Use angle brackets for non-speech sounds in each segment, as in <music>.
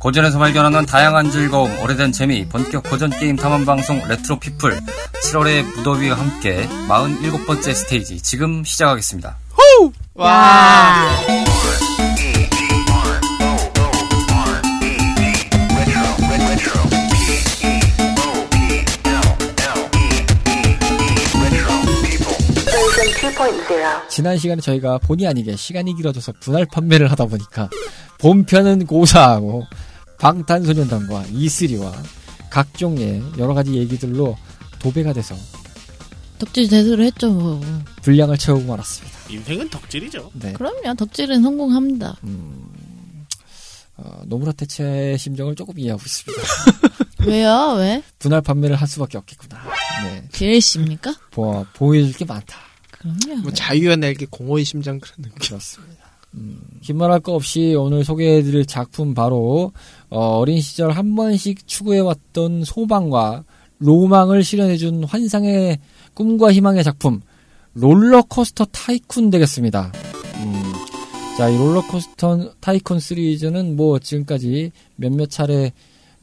고전에서 발견하는 다양한 즐거움, 오래된 재미, 본격 고전 게임 탐험 방송 레트로 피플 7월의 무더위와 함께 47번째 스테이지 지금 시작하겠습니다. 후! 와. 지난 시간에 저희가 본의 아니게 시간이 길어져서 분할 판매를 하다 보니까 본편은 고사하고 방탄소년단과 E3와 각종의 여러 가지 얘기들로 도배가 돼서 덕질 대수를 했죠, 뭐. 분량을 채우고 말았습니다. 인생은 덕질이죠. 네. 그럼요, 덕질은 성공합니다. 음, 어, 노무라 대체의 심정을 조금 이해하고 있습니다. <laughs> 왜요? 왜? 분할 판매를 할 수밖에 없겠구나. 네. 보, 보여줄 게 많다. 그럼요. 뭐 자유와 날개 공허의 심장 그런 느낌. 그렇습니다. 음, 긴말할 거 없이 오늘 소개해드릴 작품 바로 어, 린 시절 한 번씩 추구해왔던 소망과 로망을 실현해준 환상의 꿈과 희망의 작품 롤러코스터 타이쿤 되겠습니다. 음, 자, 이 롤러코스터 타이쿤 시리즈는 뭐 지금까지 몇몇 차례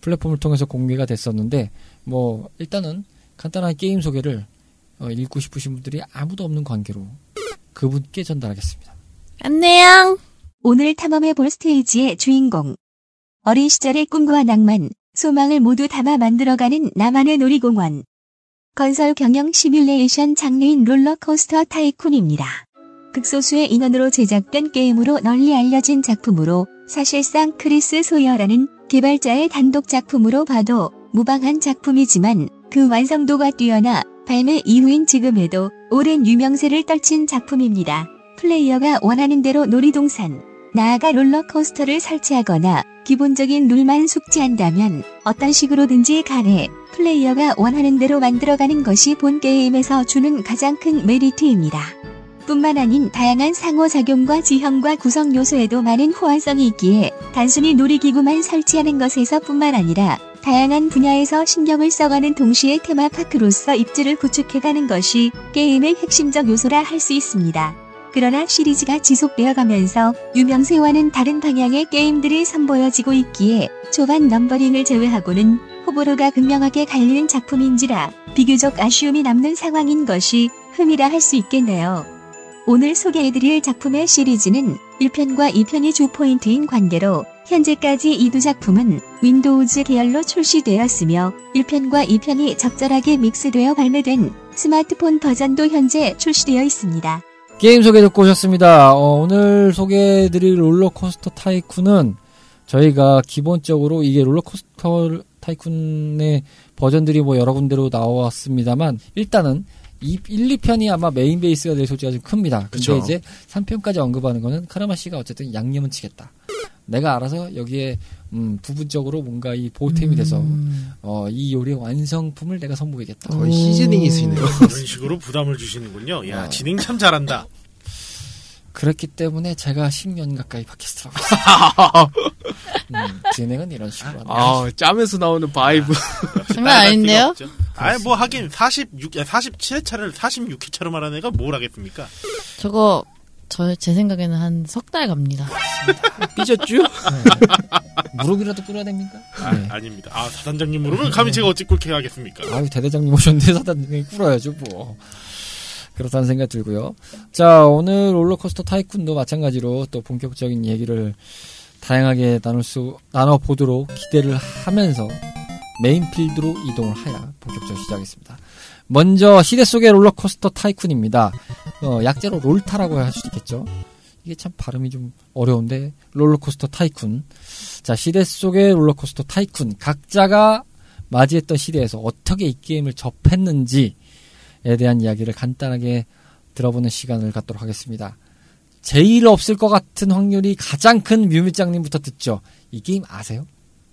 플랫폼을 통해서 공개가 됐었는데 뭐 일단은 간단한 게임 소개를 어, 읽고 싶으신 분들이 아무도 없는 관계로 그분께 전달하겠습니다. 안녕! 오늘 탐험해 볼 스테이지의 주인공. 어린 시절의 꿈과 낭만, 소망을 모두 담아 만들어가는 나만의 놀이공원. 건설 경영 시뮬레이션 장르인 RollerCoaster Tycoon입니다. 극소수의 인원으로 제작된 게임으로 널리 알려진 작품으로 사실상 크리스 소여라는 개발자의 단독 작품으로 봐도 무방한 작품이지만 그 완성도가 뛰어나 발매 이후인 지금에도 오랜 유명세를 떨친 작품입니다. 플레이어가 원하는 대로 놀이동산, 나아가 롤러코스터를 설치하거나 기본적인 룰만 숙지한다면 어떤 식으로든지 간에 플레이어가 원하는 대로 만들어가는 것이 본 게임에서 주는 가장 큰 메리트입니다. 뿐만 아닌 다양한 상호작용과 지형과 구성 요소에도 많은 호환성이 있기에 단순히 놀이기구만 설치하는 것에서 뿐만 아니라 다양한 분야에서 신경을 써가는 동시에 테마파크로서 입지를 구축해가는 것이 게임의 핵심적 요소라 할 수 있습니다. 그러나 시리즈가 지속되어 가면서 유명세와는 다른 방향의 게임들이 선보여지고 있기에 초반 numbering을 제외하고는 호불호가 극명하게 갈리는 작품인지라 비교적 아쉬움이 남는 상황인 것이 흠이라 할 수 있겠네요. 오늘 소개해드릴 작품의 시리즈는 1편과 2편이 주포인트인 관계로 현재까지 이 두 작품은 Windows 계열로 출시되었으며 1편과 2편이 적절하게 믹스되어 발매된 스마트폰 버전도 현재 출시되어 있습니다. 게임 소개 듣고 오셨습니다. 어, 오늘 소개해드릴 RollerCoaster Tycoon은 저희가 기본적으로 이게 RollerCoaster Tycoon의 버전들이 뭐 여러 군데로 나왔습니다만 일단은 이 1, 2편이 아마 main base가 될 소지가 좀 큽니다. 근데 그쵸. 이제 3편까지 언급하는 거는 카라마 씨가 어쨌든 양념은 치겠다. 내가 알아서 여기에 음, 부분적으로 뭔가 이 보탬이 돼서 음. 어, 이 요리의 완성품을 내가 선보이겠다. 거의 seasoning이시네요. 그런 식으로 부담을 주시는군요. 야, 어. 진행 참 잘한다. 그렇기 때문에 제가 10년 가까이 있어요. <laughs> 음, 진행은 이런 식으로 합니다. 아, 짬에서 나오는 vibe. <laughs> 장난 아닌데요? 아니, 뭐 하긴 46, 47회차를 46회차로 말하는 애가 뭘 하겠습니까? 저거, 저, 제 생각에는 한 석 달 갑니다. <laughs> 삐졌죠? <laughs> 무릎이라도 꿇어야 됩니까? 네. 아닙니다. 아, 사단장님 무릎은 감히 제가 어찌 꿇게 하겠습니까? 아유 대대장님 오셨는데 사단장이 꿇어야죠 뭐. 그렇다는 생각 들고요. 자 오늘 롤러코스터 타이쿤도 마찬가지로 또 본격적인 얘기를 다양하게 나눌 수 나눠 보도록 기대를 하면서 메인 필드로 이동을 하여 본격적으로 시작하겠습니다. 먼저 시대 속의 롤러코스터 타이쿤입니다. 어, 약자로 롤타라고 할 수도 있겠죠. 이게 참 발음이 좀 어려운데 롤러코스터 타이쿤. 자 시대 속의 롤러코스터 타이쿤 각자가 맞이했던 시대에서 어떻게 이 게임을 접했는지에 대한 이야기를 간단하게 들어보는 시간을 갖도록 하겠습니다. 제일 없을 것 같은 확률이 가장 큰 뮤미짱님부터 듣죠. 이 게임 아세요?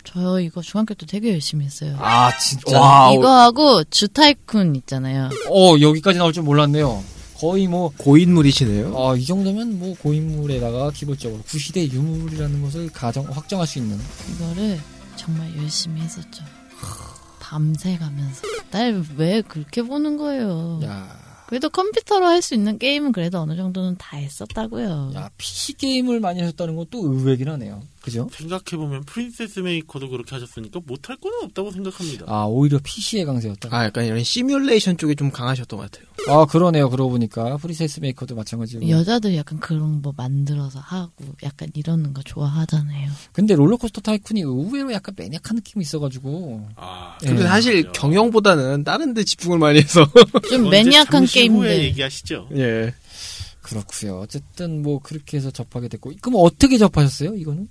저 이거 중학교 때 되게 열심히 했어요. 아 진짜. 와우. 이거 하고 주타이쿤 있잖아요. 어 여기까지 나올 줄 몰랐네요. 거의 뭐 고인물이시네요. 아, 이 정도면 뭐 고인물에다가 기본적으로 구시대 유물이라는 것을 가정 확정할 수 있는 이거를 정말 열심히 했었죠. 밤새 가면서. 날 왜 그렇게 보는 거예요? 야그 그래도 컴퓨터로 할 수 있는 게임은 그래도 어느 정도는 다 했었다고요. 야, PC 게임을 많이 하셨다는 건 또 의외긴 하네요. 그죠? 생각해보면 프린세스 메이커도 그렇게 하셨으니까 못할 건 없다고 생각합니다. 아, 오히려 PC의 강세였다. 아, 약간 이런 시뮬레이션 쪽에 좀 강하셨던 것 같아요. 아, 그러네요. 그러고 보니까. 프린세스 메이커도 마찬가지고. 여자들 약간 그런 뭐 만들어서 하고 약간 이러는 거 좋아하잖아요. 근데 롤러코스터 타이쿤이 의외로 약간 매니악한 느낌이 있어가지고. 아, 예. 근데 사실 그렇죠. 경영보다는 다른 데 집중을 많이 해서. <laughs> 좀 매니악한 게임들. 얘기하시죠. 예. 그렇고요 어쨌든 뭐 그렇게 해서 접하게 됐고. 그럼 어떻게 접하셨어요? 이거는?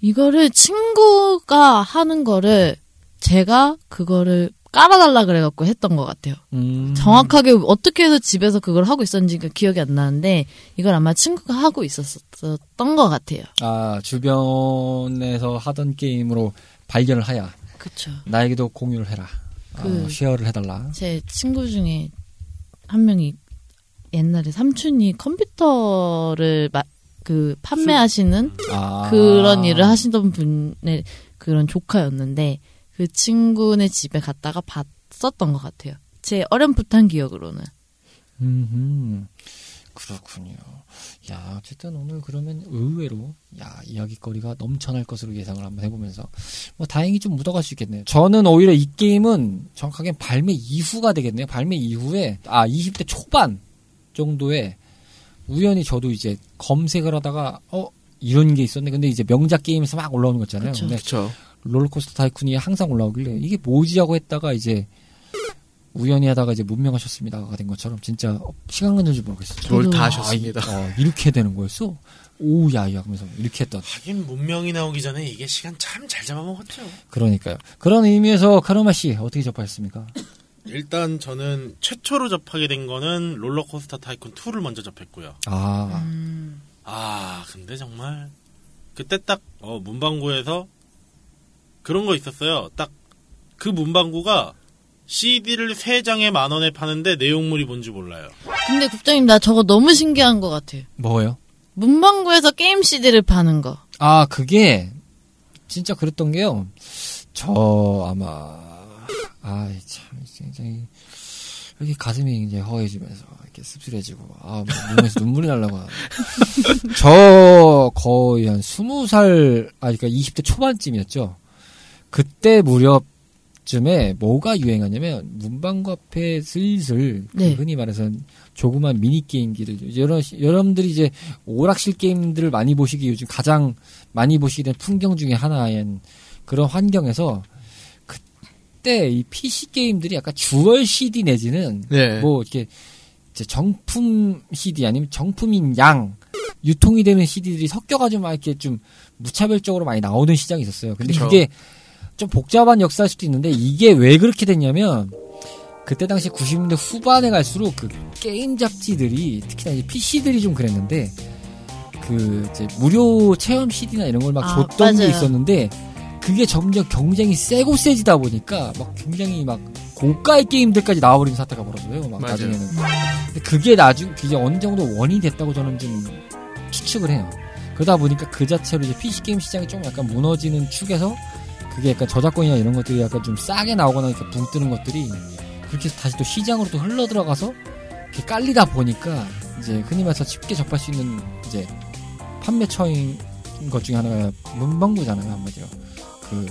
이거를 친구가 하는 거를 제가 그거를 깔아달라 그래갖고 했던 것 같아요. 음. 정확하게 어떻게 해서 집에서 그걸 하고 있었는지가 기억이 안 나는데 이걸 아마 친구가 하고 있었던 것 같아요. 아, 주변에서 하던 게임으로 발견을 하야. 그쵸. 나에게도 공유를 해라. 그- 어, 쉐어를 해달라. 제 친구 중에 한 명이 옛날에 삼촌이 컴퓨터를 마- 그 판매하시는 아. 그런 일을 하시던 분의 그런 조카였는데 그 친구네 집에 갔다가 봤었던 것 같아요. 제 어렴풋한 기억으로는. 음, 그렇군요. 야, 어쨌든 오늘 그러면 의외로, 야, 이야기거리가 넘쳐날 것으로 예상을 한번 해보면서, 뭐, 다행히 좀 묻어갈 수 있겠네요. 저는 오히려 이 게임은 정확하게 발매 이후가 되겠네요. 발매 이후에, 아, 20대 초반 정도에, 우연히 저도 이제 검색을 하다가, 어, 이런 게 있었네. 근데 이제 명작 게임에서 막 올라오는 거 있잖아요. 그쵸. 근데 그쵸. 롤러코스터 타이쿤이 항상 올라오길래 이게 뭐지 하고 했다가 이제 우연히 하다가 이제 문명하셨습니다가 된 것처럼 진짜 시간 가는 줄 모르겠어요. 롤다 아, 하셨습니다. 이- 어, 이렇게 되는 거였어? 오야야 하면서 이렇게 했던 하긴 문명이 나오기 전에 이게 시간 참 잘 잡아먹었죠. 그러니까요. 그런 의미에서 카르마 씨 어떻게 접하셨습니까? 일단 저는 최초로 접하게 된 거는 롤러코스터 타이쿤 2를 먼저 접했고요. 아 음. 아, 근데 정말 그때 딱 어, 문방구에서 그런 거 있었어요. 딱 그 문방구가 CD를 3장에 만 원에 파는데 내용물이 뭔지 몰라요. 근데 국장님 나 저거 너무 신기한 것 같아요. 뭐예요? 문방구에서 게임 CD를 파는 거. 아 그게 진짜 그랬던 게요. 저 아마 아참 굉장히 여기 가슴이 이제 허해지면서 이렇게 씁쓸해지고 아 뭐, 눈에서 눈물이 날라고. <laughs> 저 거의 한 스무 살 아 그러니까 20대 초반쯤이었죠. 그때 무렵쯤에 뭐가 유행하냐면 문방구 앞에 슬슬 그 네. 흔히 말해서 조그만 미니 게임기들 여러 여러분들이 이제 오락실 게임들을 많이 보시기 요즘 가장 많이 보시게 된 풍경 중에 하나인 그런 환경에서 그때 이 PC 게임들이 약간 주얼 CD 내지는 네. 뭐 이렇게 이제 정품 CD 아니면 정품인 양 유통이 되는 CD들이 섞여가지고 막 이렇게 좀 무차별적으로 많이 나오는 시장이 있었어요. 근데 그쵸. 그게 좀 복잡한 역사일 수도 있는데 이게 왜 그렇게 됐냐면 그때 당시 90년대 후반에 갈수록 그 게임 잡지들이 특히나 이제 PC들이 좀 그랬는데 그 이제 무료 체험 CD나 이런 걸막 아, 줬던 게 맞아요. 있었는데 그게 점점 경쟁이 세고 세지다 보니까 막 굉장히 막 고가의 게임들까지 나와버리는 사태가 벌어져요. 막 맞아요. 나중에는. 근데 그게 나중 그게 어느 정도 원인이 됐다고 저는 좀 추측을 해요. 그러다 보니까 그 자체로 이제 PC 게임 시장이 좀 약간 무너지는 축에서 그게 약간 저작권이나 이런 것들이 약간 좀 싸게 나오거나 이렇게 붕 뜨는 것들이 그렇게 해서 다시 또 시장으로 또 흘러 들어가서 이렇게 깔리다 보니까 이제 흔히 말해서 쉽게 접할 수 있는 이제 판매처인 것 중에 하나가 문방구잖아요 한마디로. 그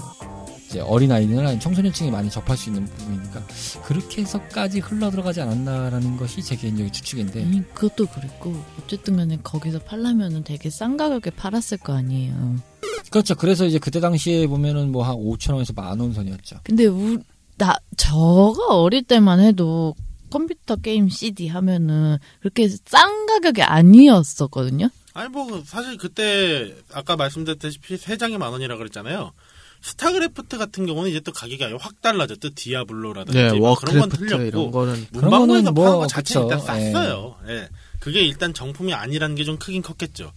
이제 어린아이들이나 아니면 청소년층이 많이 접할 수 있는 부분이니까 그렇게 해서까지 흘러 들어가지 않았나라는 것이 제 개인적인 추측인데 아니 그것도 그랬고 어쨌든 간에 거기서 팔려면은 되게 싼 가격에 팔았을 거 아니에요. 그렇죠 그래서 이제 그때 당시에 보면은 뭐 한 5천 원에서 만 원 선이었죠 근데 우, 나 저가 어릴 때만 해도 컴퓨터 게임 CD 하면은 그렇게 싼 가격이 아니었었거든요. 아니 뭐 사실 그때 아까 말씀드렸다시피 3장에 만 원이라 그랬잖아요. 스타크래프트 같은 경우는 이제 또 가격이 아예 확 달라졌죠. 디아블로라든지 네, 뭐 그런 건 틀렸고 이런 거는 문방구에서 뭐, 파는 거 그쵸. 일단 쌌어요. 예. 그게 일단 정품이 아니라는 게 좀 크긴 컸겠죠.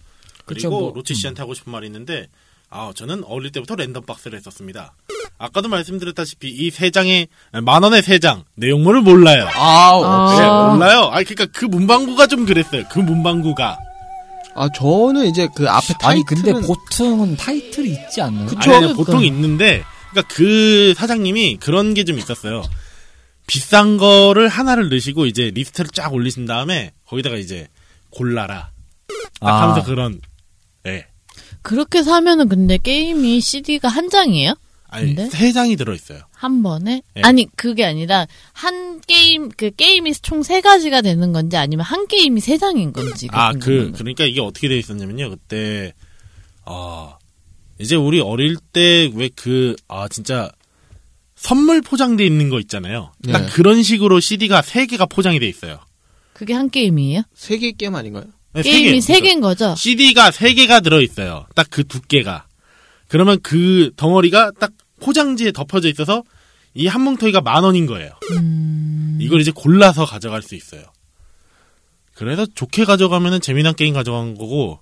그리고 뭐, 로치 씨한테 하고 싶은 말이 있는데 아 저는 어릴 때부터 랜덤 박스를 했었습니다. 아까도 말씀드렸다시피 이 세 장에 만 원에 세 장 내용물을 몰라요. 아우 아. 네, 몰라요. 아 그러니까 그 문방구가 좀 그랬어요. 그 문방구가 아 저는 이제 그 앞에 아니 타이틀은 근데 보통은 타이틀이 있지 않나요? 그쵸. 아니, 아니, 보통 있는데 그러니까 그 사장님이 그런 게 좀 있었어요. 비싼 거를 하나를 넣으시고 이제 리스트를 쫙 올리신 다음에 거기다가 이제 골라라. 딱 아. 하면서 그런 예. 그렇게 사면은 근데 게임이 CD가 한 장이에요? 아니 근데? 세 장이 들어 있어요. 한 번에? 네. 아니 그게 아니라 한 게임 그 게임이 총 세 가지가 되는 건지 아니면 한 게임이 세 장인 건지 아, 그, 궁금하네. 그러니까 이게 어떻게 돼 있었냐면요. 그때, 아, 이제 우리 어릴 때 왜 그, 아, 진짜, 선물 포장돼 있는 거 있잖아요. 딱 네. 그런 식으로 CD가 세 개가 포장이 돼 있어요. 그게 한 게임이에요? 세계 게임 아닌가요? 네, 세 게임이 개. 세 개인 거죠? CD가 세 개가 들어 있어요. 딱 그 두께가. 그러면 그 덩어리가 딱 포장지에 덮어져 있어서 이 한 뭉텅이가 만 원인 거예요. 음, 이걸 이제 골라서 가져갈 수 있어요. 그래서 좋게 가져가면은 재미난 게임 가져간 거고,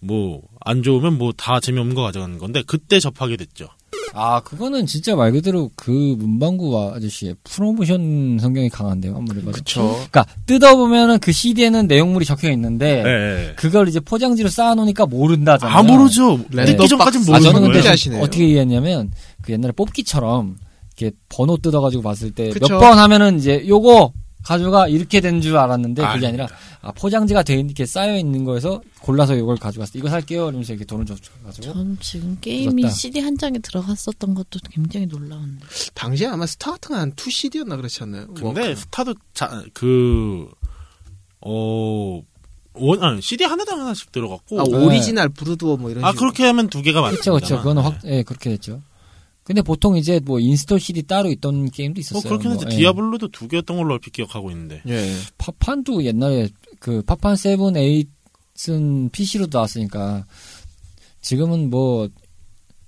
뭐, 안 좋으면 뭐 다 재미없는 거 가져가는 건데, 그때 접하게 됐죠. 아, 그거는 진짜 말 그대로 그 문방구 아저씨의 프로모션 성경이 강한데요, 아무리 봐도. 그쵸. 그러니까 뜯어보면은 그 CD에는 내용물이 적혀 있는데 예, 예. 그걸 이제 포장지로 쌓아놓으니까 모른다잖아요. 아, 모르죠. 랜덤 듣기 전까진 박스. 아, 모르는 저는. 근데. 어떻게 이해했냐면 그 옛날에 뽑기처럼 이렇게 번호 뜯어가지고 봤을 때 몇. 번 하면은 이제 요거 가져가 이렇게 된 줄 알았는데 그게 아니라. 아, 포장지가 돼 있는- 이렇게 쌓여 있는 거에서 골라서 이걸 가져갔어. 이거 살게요. 이러면서 이렇게 돈을 줘가지고 전 지금 게임이 그렇다. CD 한 장에 들어갔었던 것도 굉장히 놀라운데. 당시에 아마 스타트가 한 2CD였나 그렇지 않나요? 근데 워크. 스타도 자, 그, 어, 원, 아니, CD 하나당 하나씩 들어갔고. 아, 네. 오리지널 브루드워 뭐 이런 아, 식으로. 그렇게 하면 두 개가 맞습니다. 그렇죠, 그렇죠. 그거는 확, 예, 그렇게 됐죠. 근데 보통 이제 뭐 install CD 따로 있던 게임도 뭐 있었어요. 그렇게 뭐, 해서 예. 디아블로도 두 개였던 걸로 얼핏 기억하고 있는데. 예. 파판도 옛날에 그 파판 7, 8은 PC로도 나왔으니까 지금은 뭐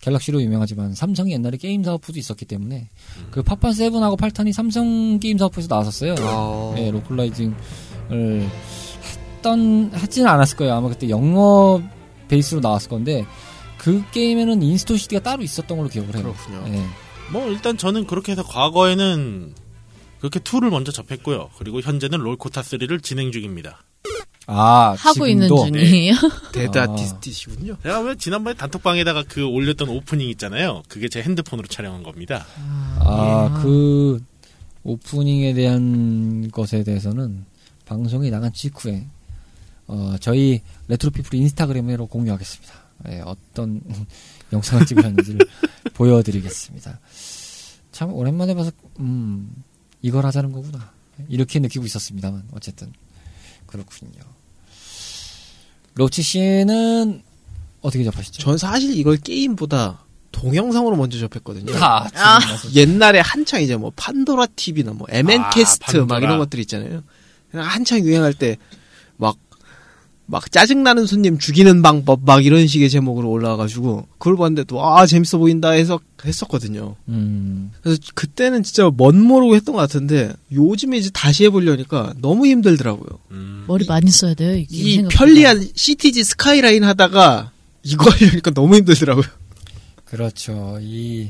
갤럭시로 유명하지만 삼성이 옛날에 게임 사업부도 있었기 때문에 그 파판 7하고 8탄이 삼성 게임 사업부에서 나왔었어요. 아. 예, localizing을 했던 했지는 않았을 거예요. 아마 그때 영어 베이스로 나왔을 건데 그 게임에는 install CD가 따로 있었던 걸로 기억을 해요. 그렇군요. 예. 뭐, 일단 저는 그렇게 해서 과거에는 그렇게 2를 먼저 접했고요. 그리고 현재는 롤코타 3를 진행 중입니다. 아, 하고 있는 지금도? 중이에요. <laughs> 데드 아. 아티스트시군요. 제가 왜 지난번에 단톡방에다가 그 올렸던 오프닝 있잖아요. 그게 제 핸드폰으로 촬영한 겁니다. 아, 그 오프닝에 대한 것에 대해서는 방송이 나간 직후에 어, 저희 레트로피플 인스타그램으로 공유하겠습니다. 예, 어떤 <laughs> 영상을 찍으셨는지를 <laughs> 보여드리겠습니다. 참 오랜만에 봐서 음, 이걸 하자는 거구나. 이렇게 느끼고 있었습니다만 어쨌든 그렇군요. 로치 씨는 어떻게 접하시죠? 전 사실 이걸 게임보다 동영상으로 먼저 접했거든요. 아, 아. 옛날에 한창 이제 뭐 판도라 TV나 뭐 MN 아, 캐스트 막 판도라. 이런 것들 있잖아요. 그냥 한창 유행할 때 막 막 짜증나는 손님 죽이는 방법 막 이런 식의 제목으로 올라와가지고 그걸 봤는데 또 아 재밌어 보인다 해서 했었거든요. 음, 그래서 그때는 진짜 멋 모르고 했던 것 같은데 요즘에 이제 다시 해보려니까 너무 힘들더라고요. 음. 머리 많이 써야 돼요. 이게 이 생각보다. 편리한 CTG 스카이라인 하다가 이거 <laughs> 하려니까 너무 힘들더라고요. 그렇죠. 이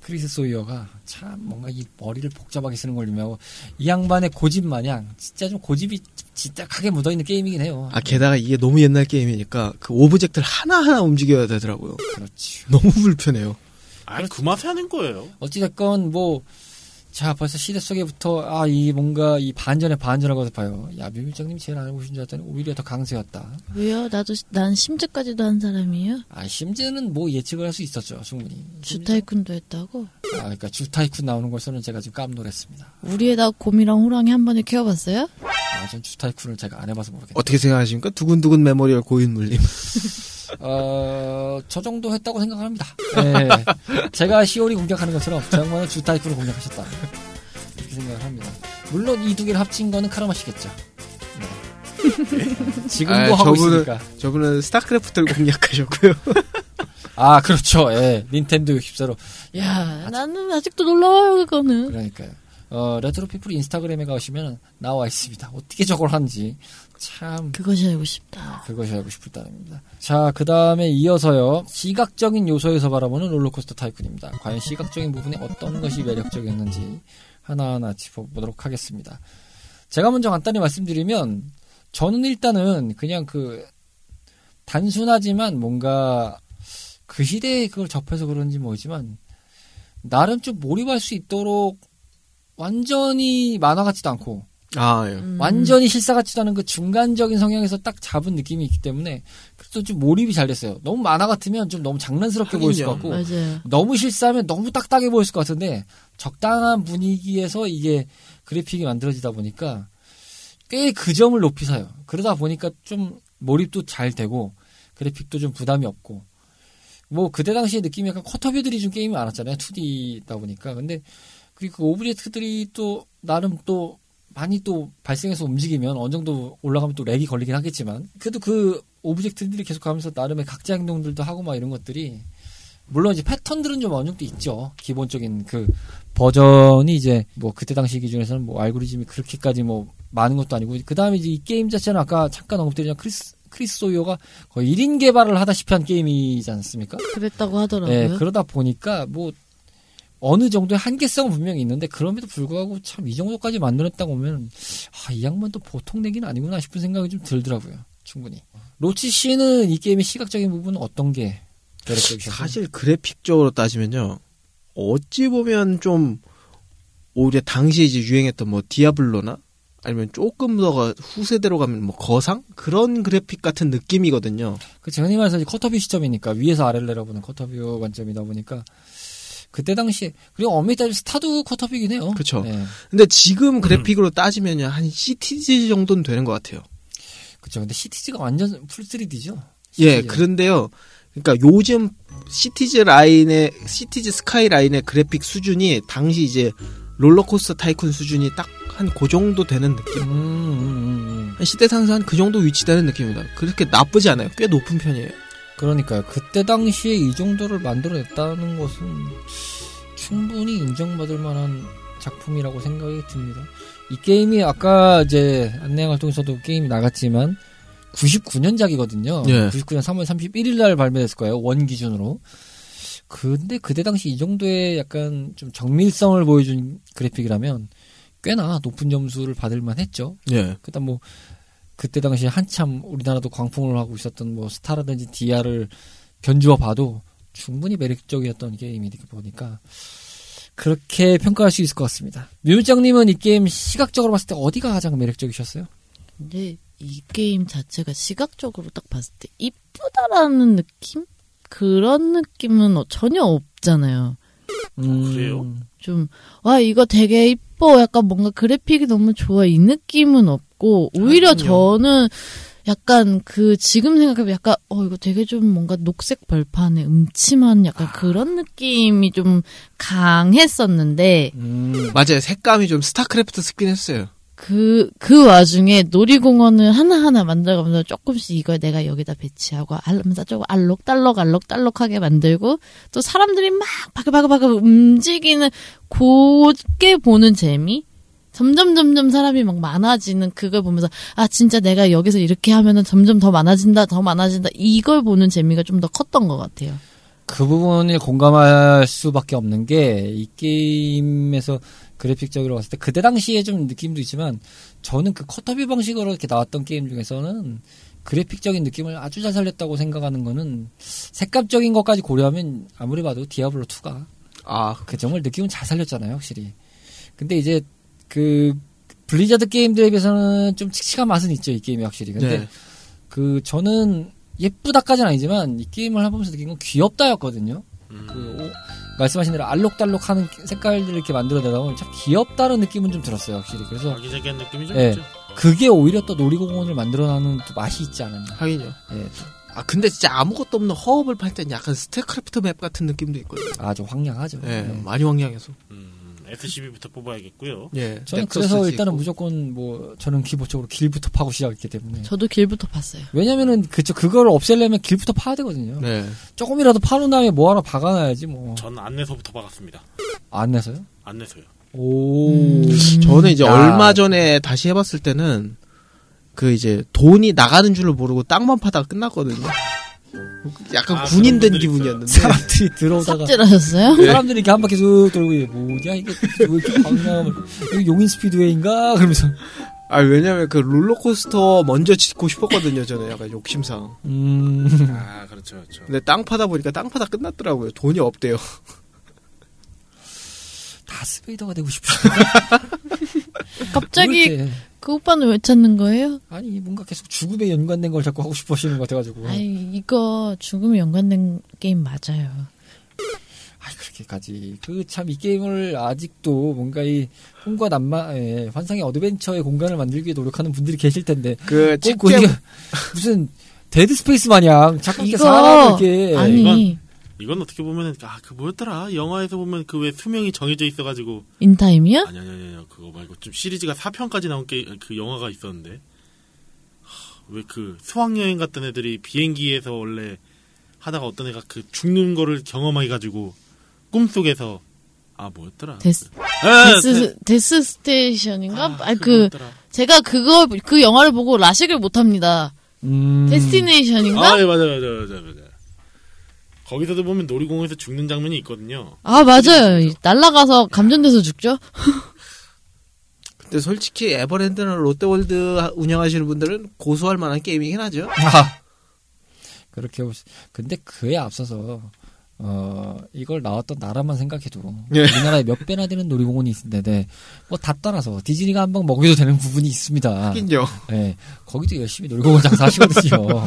크리스 소이어가 참 뭔가 이 머리를 복잡하게 쓰는 걸 유명하고 이 양반의 고집 마냥 진짜 좀 고집이 찐득하게 묻어있는 게임이긴 해요. 아 게다가 이게 너무 옛날 게임이니까 그 오브젝트를 하나하나 움직여야 되더라고요. 그렇죠. <laughs> 너무 불편해요. 아, 그 맛에 하는 거예요. 어찌됐건 뭐, 자, 벌써 시대 속에부터, 아, 이 뭔가 이 반전의 반전하고 봐요. 야, 뮤미짱님이 제일 알고 계신 줄 알았더니 오히려 더 강세였다. 왜요? 나도 난 심즈까지도 한 사람이에요. 아, 심즈는 뭐 예측을 할 수 있었죠, 충분히. 주타이쿤도 했다고. 아, 그러니까 주타이쿤 나오는 것으로는 제가 지금 깜놀했습니다. 우리에다 곰이랑 호랑이 한 번에 키워봤어요? 아, 전 주타이쿤을 제가 안 해봐서 모르겠네요. 어떻게 생각하십니까? 두근두근 메모리얼 고인물님. <laughs> 어, 저 정도 했다고 생각합니다. 네. 제가 시오리 공격하는 것처럼 저 양반은 주타이쿤을 공격하셨다. 이렇게 생각을 합니다. 물론 이 두 개를 합친 거는 카라마시겠죠. 네. <laughs> 지금도 아, 하고 저분은- 있으니까. 저분은 스타크래프트를 공략하셨고요. <laughs> 아, 그렇죠. 예. 닌텐도 64로. 야, 나는 아직도 놀라워요, 그거는. 그러니까요. 어, 레트로 피플 인스타그램에 가시면 나와 있습니다. 어떻게 저걸 하는지. 참, 그것이 알고 싶다. 그것이 알고 싶을 따름입니다. 자, 그 다음에 이어서요. 시각적인 요소에서 바라보는 롤러코스터 타이쿤입니다. 과연 시각적인 부분에 어떤 것이 매력적이었는지 하나하나 짚어보도록 하겠습니다. 제가 먼저 간단히 말씀드리면, 저는 일단은 그냥 그, 단순하지만 뭔가 그 시대에 그걸 접해서 그런지 모르지만, 나름 좀 몰입할 수 있도록 완전히 만화 같지도 않고 아, 예. 음. 완전히 실사 같지도 않은 그 중간적인 성향에서 딱 잡은 느낌이 있기 때문에 그래서 좀 몰입이 잘 됐어요. 너무 만화 같으면 좀 너무 장난스럽게 보일 것 하긴요. 같고 맞아요. 너무 실사하면 너무 딱딱해 보일 것 같은데 적당한 분위기에서 이게 그래픽이 만들어지다 보니까 꽤 그 점을 높이 사요. 그러다 보니까 좀 몰입도 잘 되고 그래픽도 좀 부담이 없고 뭐 그때 당시에 느낌이 약간 quarter view들이 좀 게임이 많았잖아요. 2D다 보니까 근데 그리고 그 object들이 또 나름 또 많이 또 발생해서 움직이면 어느 정도 올라가면 또 lag이 걸리긴 하겠지만 그래도 그 object들이 계속 가면서 나름의 각자 행동들도 하고 막 이런 것들이 물론 이제 패턴들은 좀 어느 정도 있죠. 기본적인 그 버전이 이제 뭐 그때 당시 기준에서는 뭐 알고리즘이 그렇게까지 뭐 많은 것도 아니고 그 다음에 이제 이 게임 자체는 아까 잠깐 언급드린 크리스 크리스 소이어가 거의 1인 개발을 하다시피 한 게임이지 않습니까? 그랬다고 하더라고요. 네, 그러다 보니까 뭐 어느 정도의 한계성은 분명히 있는데 그럼에도 불구하고 참 이 정도까지 만들었다고 보면 아, 이 양반도 보통 내기는 아니구나 싶은 생각이 좀 들더라고요. 충분히. 로치 씨는 이 게임의 시각적인 부분은 어떤 게 매력적이셨어요? 사실 그래픽적으로 따지면요. 어찌 보면 좀 오히려 당시에 이제 유행했던 뭐 디아블로나 아니면 조금 더 후세대로 가면 뭐 거상 그런 그래픽 같은 느낌이거든요. 그 제가 말해서 quarter view 시점이니까 위에서 아래를 내려보는 quarter view 관점이다 보니까 그때 당시에 그리고 엄밀히 따지면 스타도 해요. 그쵸. 네. 근데 지금 그래픽으로 따지면요 한 CTG 정도는 되는 것 같아요. 그쵸. 근데 시티즈가 완전 full 3D죠. 예, 그런데요. 그러니까 요즘 시티즈 라인의 시티즈 스카이 라인의 그래픽 수준이 당시 이제 롤러코스터 타이쿤 수준이 딱 한 그 정도 되는 느낌. 음, 음, 음, 음. 시대상상 그 정도 위치되는 느낌입니다. 그렇게 나쁘지 않아요. 꽤 높은 편이에요. 그러니까요. 그때 당시에 이 정도를 만들어냈다는 것은 충분히 인정받을 만한 작품이라고 생각이 듭니다. 이 게임이 아까 이제 안내 활동에서도 게임이 나갔지만 99년작이거든요. 예. 99년 3월 31일 날 발매됐을 거예요. 원 기준으로. 근데 그때 당시 이 정도의 약간 좀 정밀성을 보여준 그래픽이라면 꽤나 높은 점수를 받을 만했죠. 예. 그다음 뭐 그때 당시에 한참 우리나라도 광풍을 하고 있었던 뭐 스타라든지 디아를 견주어 봐도 충분히 매력적이었던 게임이 보니까 그렇게 평가할 수 있을 것 같습니다. 뮤장님은 이 게임 시각적으로 봤을 때 어디가 가장 매력적이셨어요? 근데 이 게임 자체가 시각적으로 딱 봤을 때 이쁘다라는 느낌? 그런 느낌은 어- 전혀 없잖아요. 음, 그래요? 좀, 와, 이거 되게 이뻐. 약간 뭔가 그래픽이 너무 좋아. 이 느낌은 없 고, 오히려 아니요. 저는 약간 그, 지금 생각해보면 약간, 어, 이거 되게 좀 뭔가 녹색 벌판에 음침한 약간 그런 느낌이 좀 강했었는데, 음, 맞아요. 색감이 좀 스타크래프트 습긴 했어요. 그, 그 와중에 놀이공원을 하나하나 만들어가면서 조금씩 이걸 내가 여기다 배치하고, 하면서 조금 알록달록, 알록달록하게 만들고, 또 사람들이 막 바글바글바글 움직이는, 곧게 보는 재미? 점점 점점 사람이 막 많아지는 그걸 보면서, 아, 진짜 내가 여기서 이렇게 하면은 점점 더 많아진다, 더 많아진다, 이걸 보는 재미가 좀 더 컸던 것 같아요. 그 부분에 공감할 수밖에 없는 게 이 게임에서 그래픽적으로 봤을 때 그때 당시에 좀 느낌도 있지만 저는 그 quarter view 방식으로 이렇게 나왔던 게임 중에서는 그래픽적인 느낌을 아주 잘 살렸다고 생각하는 거는 색감적인 것까지 고려하면 아무리 봐도 디아블로 2가 아, 그 정말 느낌은 잘 살렸잖아요, 확실히. 근데 이제 그 블리자드 게임들에 비해서는 좀 칙칙한 맛은 있죠, 이 게임이 확실히. 근데 네. 그 저는 예쁘다까지는 아니지만 이 게임을 해보면서 느낀 건 귀엽다였거든요. 음. 그 오- 말씀하신 대로 알록달록하는 색깔들을 이렇게 만들어내다 보면 참 귀엽다는 느낌은 좀 들었어요, 확실히. 그래서 아기자기한 느낌이 좀 예. 있죠. 그게 오히려 또 놀이공원을 만들어나는 또 맛이 있지 않았나. 하긴요. 예, 아, 근데 진짜 아무것도 없는 허업을 팔땐 약간 스타크래프트 맵 같은 느낌도 있거든요. 아주 황량하죠. 예, 예. 많이 황량해서. 음, SCB부터 뽑아야겠고요. 예. 저는 넥서스 그래서 일단은 있고. 무조건 뭐 저는 기본적으로 길부터 파고 시작했기 때문에 저도 길부터 봤어요. 왜냐면은 그쵸 그걸 없애려면 길부터 파야 되거든요. 네. 조금이라도 파놓은 다음에 뭐 하나 박아놔야지 뭐. 전 안내서부터 박았습니다. 안 내서요? 안내서요. 오. 음. 저는 이제 야. 얼마 전에 다시 해봤을 때는 그 이제 돈이 나가는 줄을 모르고 땅만 파다가 끝났거든요. 약간 아, 군인 된 그런 분들 기분이었는데. 사람들이 들어오다가 삽질하셨어요? 사람들이 이렇게 한 바퀴 쭉 돌고 이게 뭐냐 이게 왜 이렇게 방향을 여기 용인 스피드웨이인가 그러면서 아 왜냐면 그 롤러코스터 먼저 짓고 싶었거든요. 저는 약간 욕심상. 음 아, 그렇죠, 그렇죠. 근데 땅 파다 보니까 땅 파다 끝났더라고요. 돈이 없대요. 다스베이더가 되고 싶어. <laughs> 갑자기. 그 오빠는 왜 찾는 거예요? 아니 뭔가 계속 죽음에 연관된 걸 자꾸 하고 싶어 하시는 것 같아가지고. 아이 이거 죽음에 연관된 게임 맞아요. 아이 그렇게까지 그 참 이 게임을 아직도 뭔가 이 꿈과 낭만의 환상의 어드벤처의 공간을 만들기 위해 노력하는 분들이 계실 텐데 그꼭 책겜 무슨 데드 스페이스 마냥 자꾸 이렇게 사람을 이렇게 아니 이건 어떻게 보면은 아 그 뭐였더라 영화에서 보면 그 왜 수명이 정해져 있어가지고 인타임이야? 아니 아니 아니 아니, 그거 말고 좀 시리즈가 4편까지 나온 게 그 영화가 있었는데 왜 그 수학여행 갔던 애들이 비행기에서 원래 하다가 어떤 애가 그 죽는 거를 경험해 가지고 꿈속에서 아 뭐였더라 데스 아, 데스, 데스 스테이션인가? 아, 아, 그거 그 뭐였더라. 제가 그거 그 영화를 보고 라식을 못 합니다. 음, 데스티네이션인가? 아, 예, 맞아, 맞아, 맞아, 맞아. 거기서도 보면 놀이공원에서 죽는 장면이 있거든요. 아 맞아요. 날라가서 감전돼서 죽죠. <laughs> 근데 솔직히 에버랜드나 롯데월드 운영하시는 분들은 고소할 만한 게임이긴 하죠. 아, 그렇게 볼 수- 근데 그에 앞서서 어 이걸 나왔던 나라만 생각해도 예. 우리나라에 몇 배나 되는 놀이공원이 있는데 뭐다 떠나서 디즈니가 한 방 먹여도 되는 부분이 있습니다. 하긴요. 네, 거기도 열심히 놀이공원 장사하시거든요. <laughs>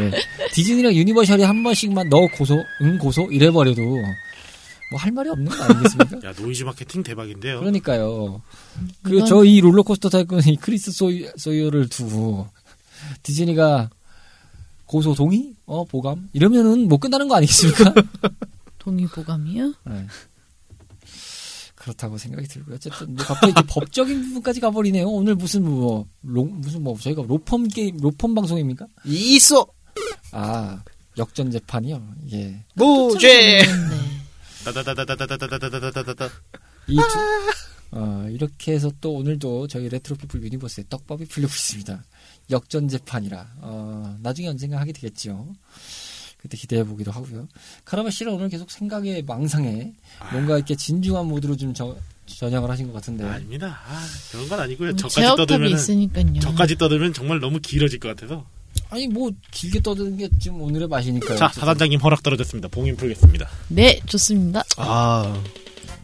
네, 디즈니랑 유니버셜이 한 번씩만 너 고소, 응 고소 이래버려도 뭐 할 말이 없는 거 아니겠습니까? 야, 노이즈 마케팅 대박인데요. 그러니까요. 그 이건- 저이 롤러코스터 타이쿤 이 크리스 소이어, 소이어를 두고 디즈니가 고소 동의? 어 보감? 이러면은 못 끝나는 거 아니겠습니까? <laughs> 동의 보감이요? 네. 그렇다고 생각이 들고요. 어쨌든 뭐 갑자기 <laughs> 법적인 부분까지 가버리네요. 오늘 무슨 뭐 로, 무슨 뭐 저희가 로펌 게임 로펌 방송입니까? 있어 아 역전 재판이요. 예. 무죄. 네. 따다다다다다다다다다다다. 이 두, 어, 이렇게 해서 또 오늘도 저희 레트로피플 유니버스의 떡밥이 풀리고 있습니다. 역전 재판이라 어, 나중에 언젠가 하게 되겠죠. 그때 기대해 보기도 하고요. 카라바 씨는 오늘 계속 생각에 망상에 뭔가 이렇게 진중한 모드로 좀 저, 전향을 하신 것 같은데. 아닙니다. 아, 그런 건 아니고요. 저까지 음, 제어탑이 떠들면 있으니까요. 저까지 떠들면 정말 너무 길어질 것 같아서. 아니 뭐 길게 떠드는 게 지금 오늘의 맛이니까요. 자, 사단장님 허락 떨어졌습니다. 봉인 풀겠습니다. 네, 좋습니다. 아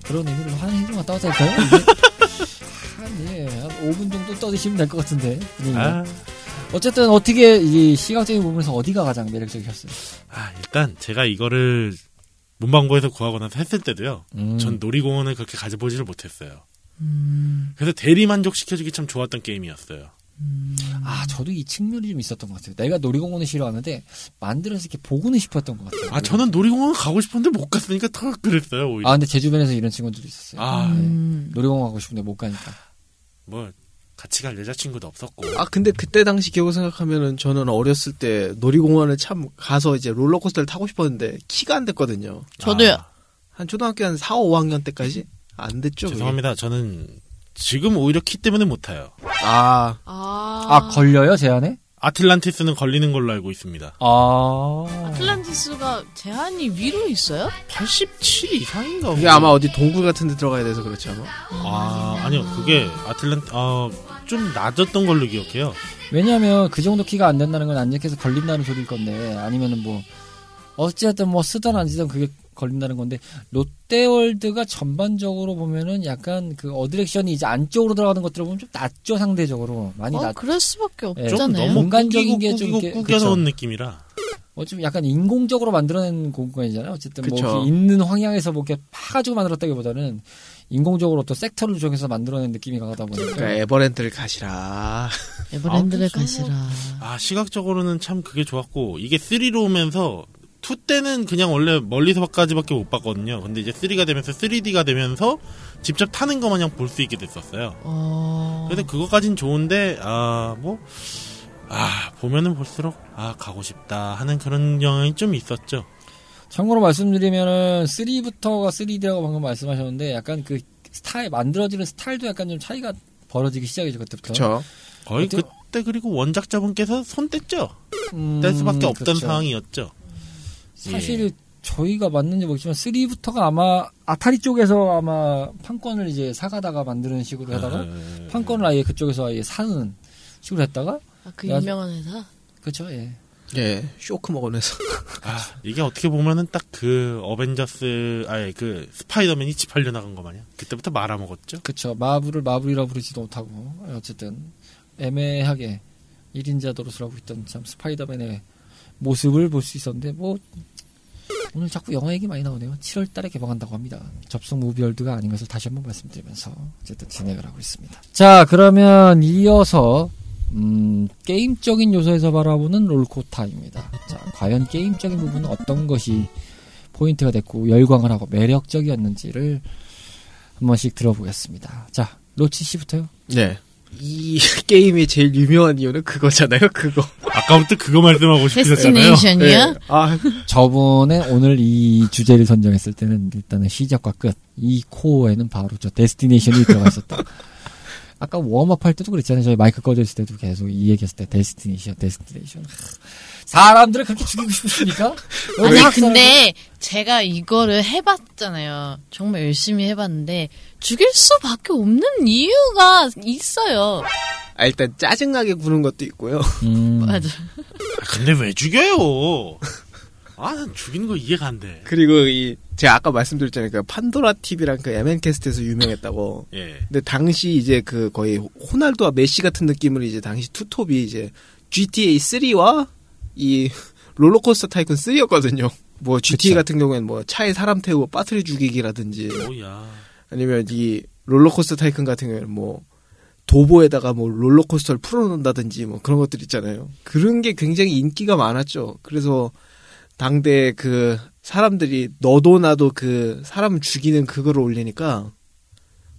그런 의미로 한 해주만 떠들까요? <laughs> 한, 예, 한 5분 정도 떠드시면 될 것 같은데. 분위기가. 아, 어쨌든 어떻게 이 시각적인 부분에서 어디가 가장 매력적이셨어요? 아, 일단 제가 이거를 문방구에서 구하고 나서 했을 때도요. 음. 전 놀이공원을 그렇게 가져보지를 못했어요. 음, 그래서 대리 만족시켜주기 참 좋았던 게임이었어요. 아, 저도 이 측면이 좀 있었던 것 같아요. 내가 놀이공원을 싫어하는데 만들어서 이렇게 보고는 싶었던 것 같아요. 아, 저는 놀이공원 가고 싶었는데 못 갔으니까 더 그랬어요, 오히려. 아, 근데 제 주변에서 이런 친구들도 있었어요. 아, 음, 놀이공원 가고 싶은데 못 가니까. 뭐, 같이 갈 여자친구도 없었고. 아 근데 그때 당시 기억 생각하면은 저는 어렸을 때 놀이공원을 참 가서 이제 롤러코스터를 타고 싶었는데 키가 안 됐거든요. 저도요. 아, 한 초등학교 한 4, 5학년 때까지 안 됐죠. 그게. 죄송합니다. 저는 지금 오히려 키 때문에 못 타요. 아 아, 아, 걸려요, 제 안에? 아틀란티스는 걸리는 걸로 알고 있습니다. 아. 아틀란티스가 제한이 위로 있어요? 87 이상인가? 그게 아마 어디 동굴 같은 데 들어가야 돼서 그렇지 아마. 아, 아니요. 그게 아틀란, 어, 좀 낮았던 걸로 기억해요. 왜냐하면 그 정도 키가 안 된다는 건 안전에서 걸린다는 소리일 건데 아니면은 뭐 어찌됐든 뭐 쓰던 안 쓰던 그게 걸린다는 건데 롯데월드가 전반적으로 보면은 약간 그 attraction이 이제 안쪽으로 들어가는 것들을 보면 좀 낮죠 상대적으로 많이 어, 낮. 그럴 수밖에 예, 좀 없잖아요. 너무 공간적인 게좀 꾸기고 이렇게- 꾸겨놓은 그쵸. 느낌이라. 어좀 약간 인공적으로 만들어낸 공간이잖아요. 어쨌든 뭐 그쵸. 이렇게 있는 황양에서 뭐 이렇게 파가지고 만들었다기보다는 인공적으로 또 섹터를 조정해서 만들어낸 느낌이 강하다 보니까 그러니까 에버랜드를 가시라. 에버랜드를 아, 가시라. 아, 시각적으로는 참 그게 좋았고, 이게 3로 오면서, 2 때는 그냥 원래 멀리서까지밖에 못 봤거든요. 근데 이제 3가 되면서 3D가 되면서 직접 타는 거 마냥 볼 수 있게 됐었어요. 어, 그래서 그거까진 좋은데, 아, 뭐, 아, 보면은 볼수록, 아, 가고 싶다 하는 그런 영향이 좀 있었죠. 참고로 말씀드리면은 3부터가 3D라고 방금 말씀하셨는데 약간 그 스타일 만들어지는 스타일도 약간 좀 차이가 벌어지기 시작이죠 그때부터. 그쵸. 거의 어때요? 그때 그리고 원작자분께서 손 뗐죠. 음, 뗄 수밖에 없던 그렇죠. 상황이었죠. 사실 저희가 맞는지 모르지만 3부터가 아마 아타리 쪽에서 아마 판권을 이제 사가다가 만드는 식으로 하다가 에, 판권을 아예 그쪽에서 아예 사는 식으로 했다가 아, 그 야, 유명한 회사? 그렇죠 예. 예, 쇼크 먹으면서. <laughs> 아, 이게 어떻게 보면은 딱 그 어벤져스, 아예 그 스파이더맨이 집 팔려 나간 거 마냥. 그때부터 말아먹었죠. 그쵸. 마블을 마블이라 부르지도 못하고, 어쨌든, 애매하게 1인자 도로를 하고 있던 참 스파이더맨의 모습을 볼 수 있었는데, 뭐, 오늘 자꾸 영화 얘기 많이 나오네요. 7월 달에 개봉한다고 합니다. 접속 무비월드가 아닌 것을 다시 한번 말씀드리면서, 어쨌든 진행을 하고 있습니다. 자, 그러면 이어서, 음, 게임적인 요소에서 바라보는 롤코타입니다. 자, 과연 게임적인 부분은 어떤 것이 포인트가 됐고, 열광을 하고 매력적이었는지를 한 번씩 들어보겠습니다. 자, 로치 씨부터요. 네. 이 <laughs> 게임이 제일 유명한 이유는 그거잖아요, 그거. 아까부터 그거 말씀하고 싶으셨잖아요. 네. 아, 저번에 오늘 이 주제를 선정했을 때는 일단은 시작과 끝, 이 코어에는 바로 저 destination이 들어가 있었다. 아까 warm up 할 때도 그랬잖아요. 저희 마이크 꺼져 있을 때도 계속 이 얘기했을 때 destination, destination. 하, 사람들을 그렇게 죽이고 싶으십니까? <laughs> 아니 근데 제가 이거를 해봤잖아요. 정말 열심히 해봤는데 죽일 수밖에 없는 이유가 있어요. 아, 일단 짜증나게 구는 것도 있고요. 음, 맞아. 아, 근데 왜 죽여요? 아, 난 죽이는 거 이해가 안 돼. 그리고 이 제가 아까 말씀드렸잖아요. 그 판도라 TV랑 그 MN캐스트에서 유명했다고. <laughs> 예. 근데 당시 이제 그 거의 호날두와 메시 같은 느낌으로 이제 당시 투톱이 이제 GTA 3와 이 <laughs> 롤러코스터 타이쿤 3였거든요. 뭐 GTA 그쵸. 같은 경우에는 뭐 차에 사람 태우고 빠트리 죽이기라든지 뭐야. 아니면 이 롤러코스터 타이쿤 같은 경우에는 뭐 도보에다가 뭐 롤러코스터를 풀어놓는다든지 뭐 그런 것들 있잖아요. 그런 게 굉장히 인기가 많았죠. 그래서 당대 그 사람들이 너도 나도 그 사람 죽이는 그거를 올리니까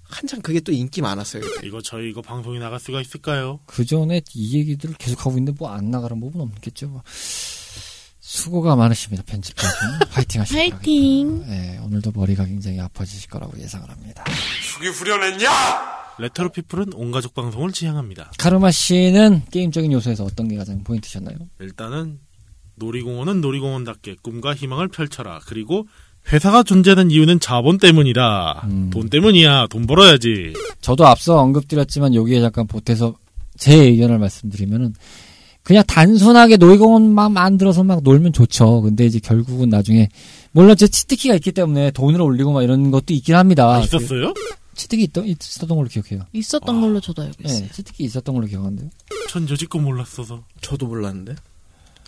한참 그게 또 인기 많았어요. 이거 저희 이거 방송에 나갈 수가 있을까요? 그 전에 이 얘기들을 계속 하고 있는데 뭐 안 나가는 부분 없겠죠. 뭐. 수고가 많으십니다, 편집자분. <laughs> 화이팅 하시기 바랍니다. 파이팅. 네, 오늘도 머리가 굉장히 아파지실 거라고 예상을 합니다. 레트로 피플은 온 가족 방송을 지향합니다. 카르마 씨는 게임적인 요소에서 어떤 게 가장 포인트셨나요? 일단은 놀이공원은 놀이공원답게 꿈과 희망을 펼쳐라. 그리고 회사가 존재하는 이유는 자본 때문이다. 음. 돈 때문이야. 돈 벌어야지. 저도 앞서 언급드렸지만 여기에 잠깐 보태서 제 의견을 말씀드리면은 그냥 단순하게 놀이공원만 만들어서 막 놀면 좋죠. 근데 이제 결국은 나중에 물론 제 치트키가 있기 때문에 돈을 올리고 막 이런 것도 있긴 합니다. 아, 있었어요? 그 치트키 있던 있었던 걸로 기억해요. 있었던 걸로 저도 알고 있어요. 네, 치트키 있었던 걸로 기억하는데요. 전 여지껏 몰랐어서. 저도 몰랐는데.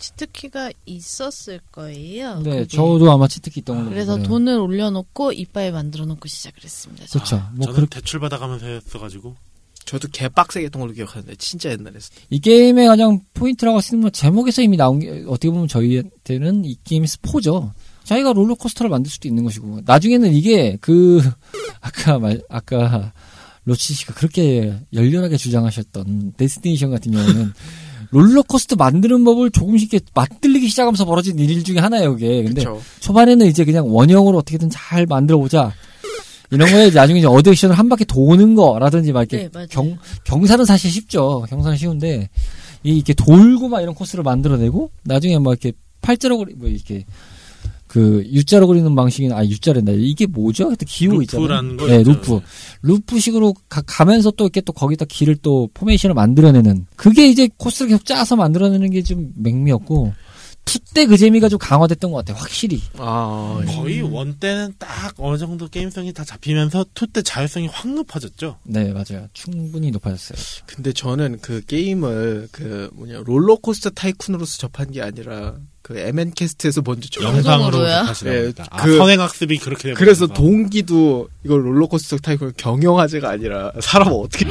치트키가 있었을 거예요. 네, 그게. 저도 아마 치트키 있던 걸로. 그래서 기억해요. 돈을 올려놓고 이빨 만들어 놓고 시작을 했습니다. 그렇죠. 뭐 저는 그렇게 대출 받아가면서 했어가지고. 저도 개빡세게 했던 걸로 기억하는데 진짜 옛날에. 이 게임의 가장 포인트라고 있는 건 제목에서 이미 나온 게 어떻게 보면 저희한테는 이 게임이 스포죠. 자기가 롤러코스터를 만들 수도 있는 것이고 나중에는 이게 그 <laughs> 아까 말 아까 로치 씨가 그렇게 열렬하게 주장하셨던 destination 같은 경우는 <laughs> 롤러코스터 만드는 법을 조금씩 이렇게 맛들리기 시작하면서 벌어진 일 중에 하나예요, 그게. 근데 그쵸. 초반에는 이제 그냥 원형으로 어떻게든 잘 만들어 보자. 이런 거에 나중에 이제 어트랙션을 한 바퀴 도는 거라든지 막 이렇게 네. 경, 경사는 사실 쉽죠. 경사는 쉬운데, 이- 이렇게 돌고 막 이런 코스를 만들어내고, 나중에 막 이렇게 팔자로 뭐 이렇게, 그, U자로 그리는 방식이, 아, U자랜다. 이게 뭐죠? 하여튼 기호 있잖아요. 루프라는 거 네, 있죠. 루프. 루프식으로 가, 면서 또 이렇게 또 거기다 길을 또 포메이션을 만들어내는. 그게 이제 코스를 계속 짜서 만들어내는 게 좀 백미였고, two 때 그 재미가 좀 강화됐던 것 같아요. 확실히. 아, 거의 one 때는 딱 어느 정도 게임성이 다 잡히면서 two 때 자율성이 확 높아졌죠. 네, 맞아요. 충분히 높아졌어요. 근데 저는 그 게임을 그 뭐냐 롤러코스터 타이쿤으로서 접한 게 아니라 그 MN캐스트에서 먼저 접한 영상으로? 접하시나 네. 아, 그- 선행학습이 그렇게 되면서. 그래서 동기도 이걸 롤러코스터 타이쿤 경영화제가 아니라 사람 어떻게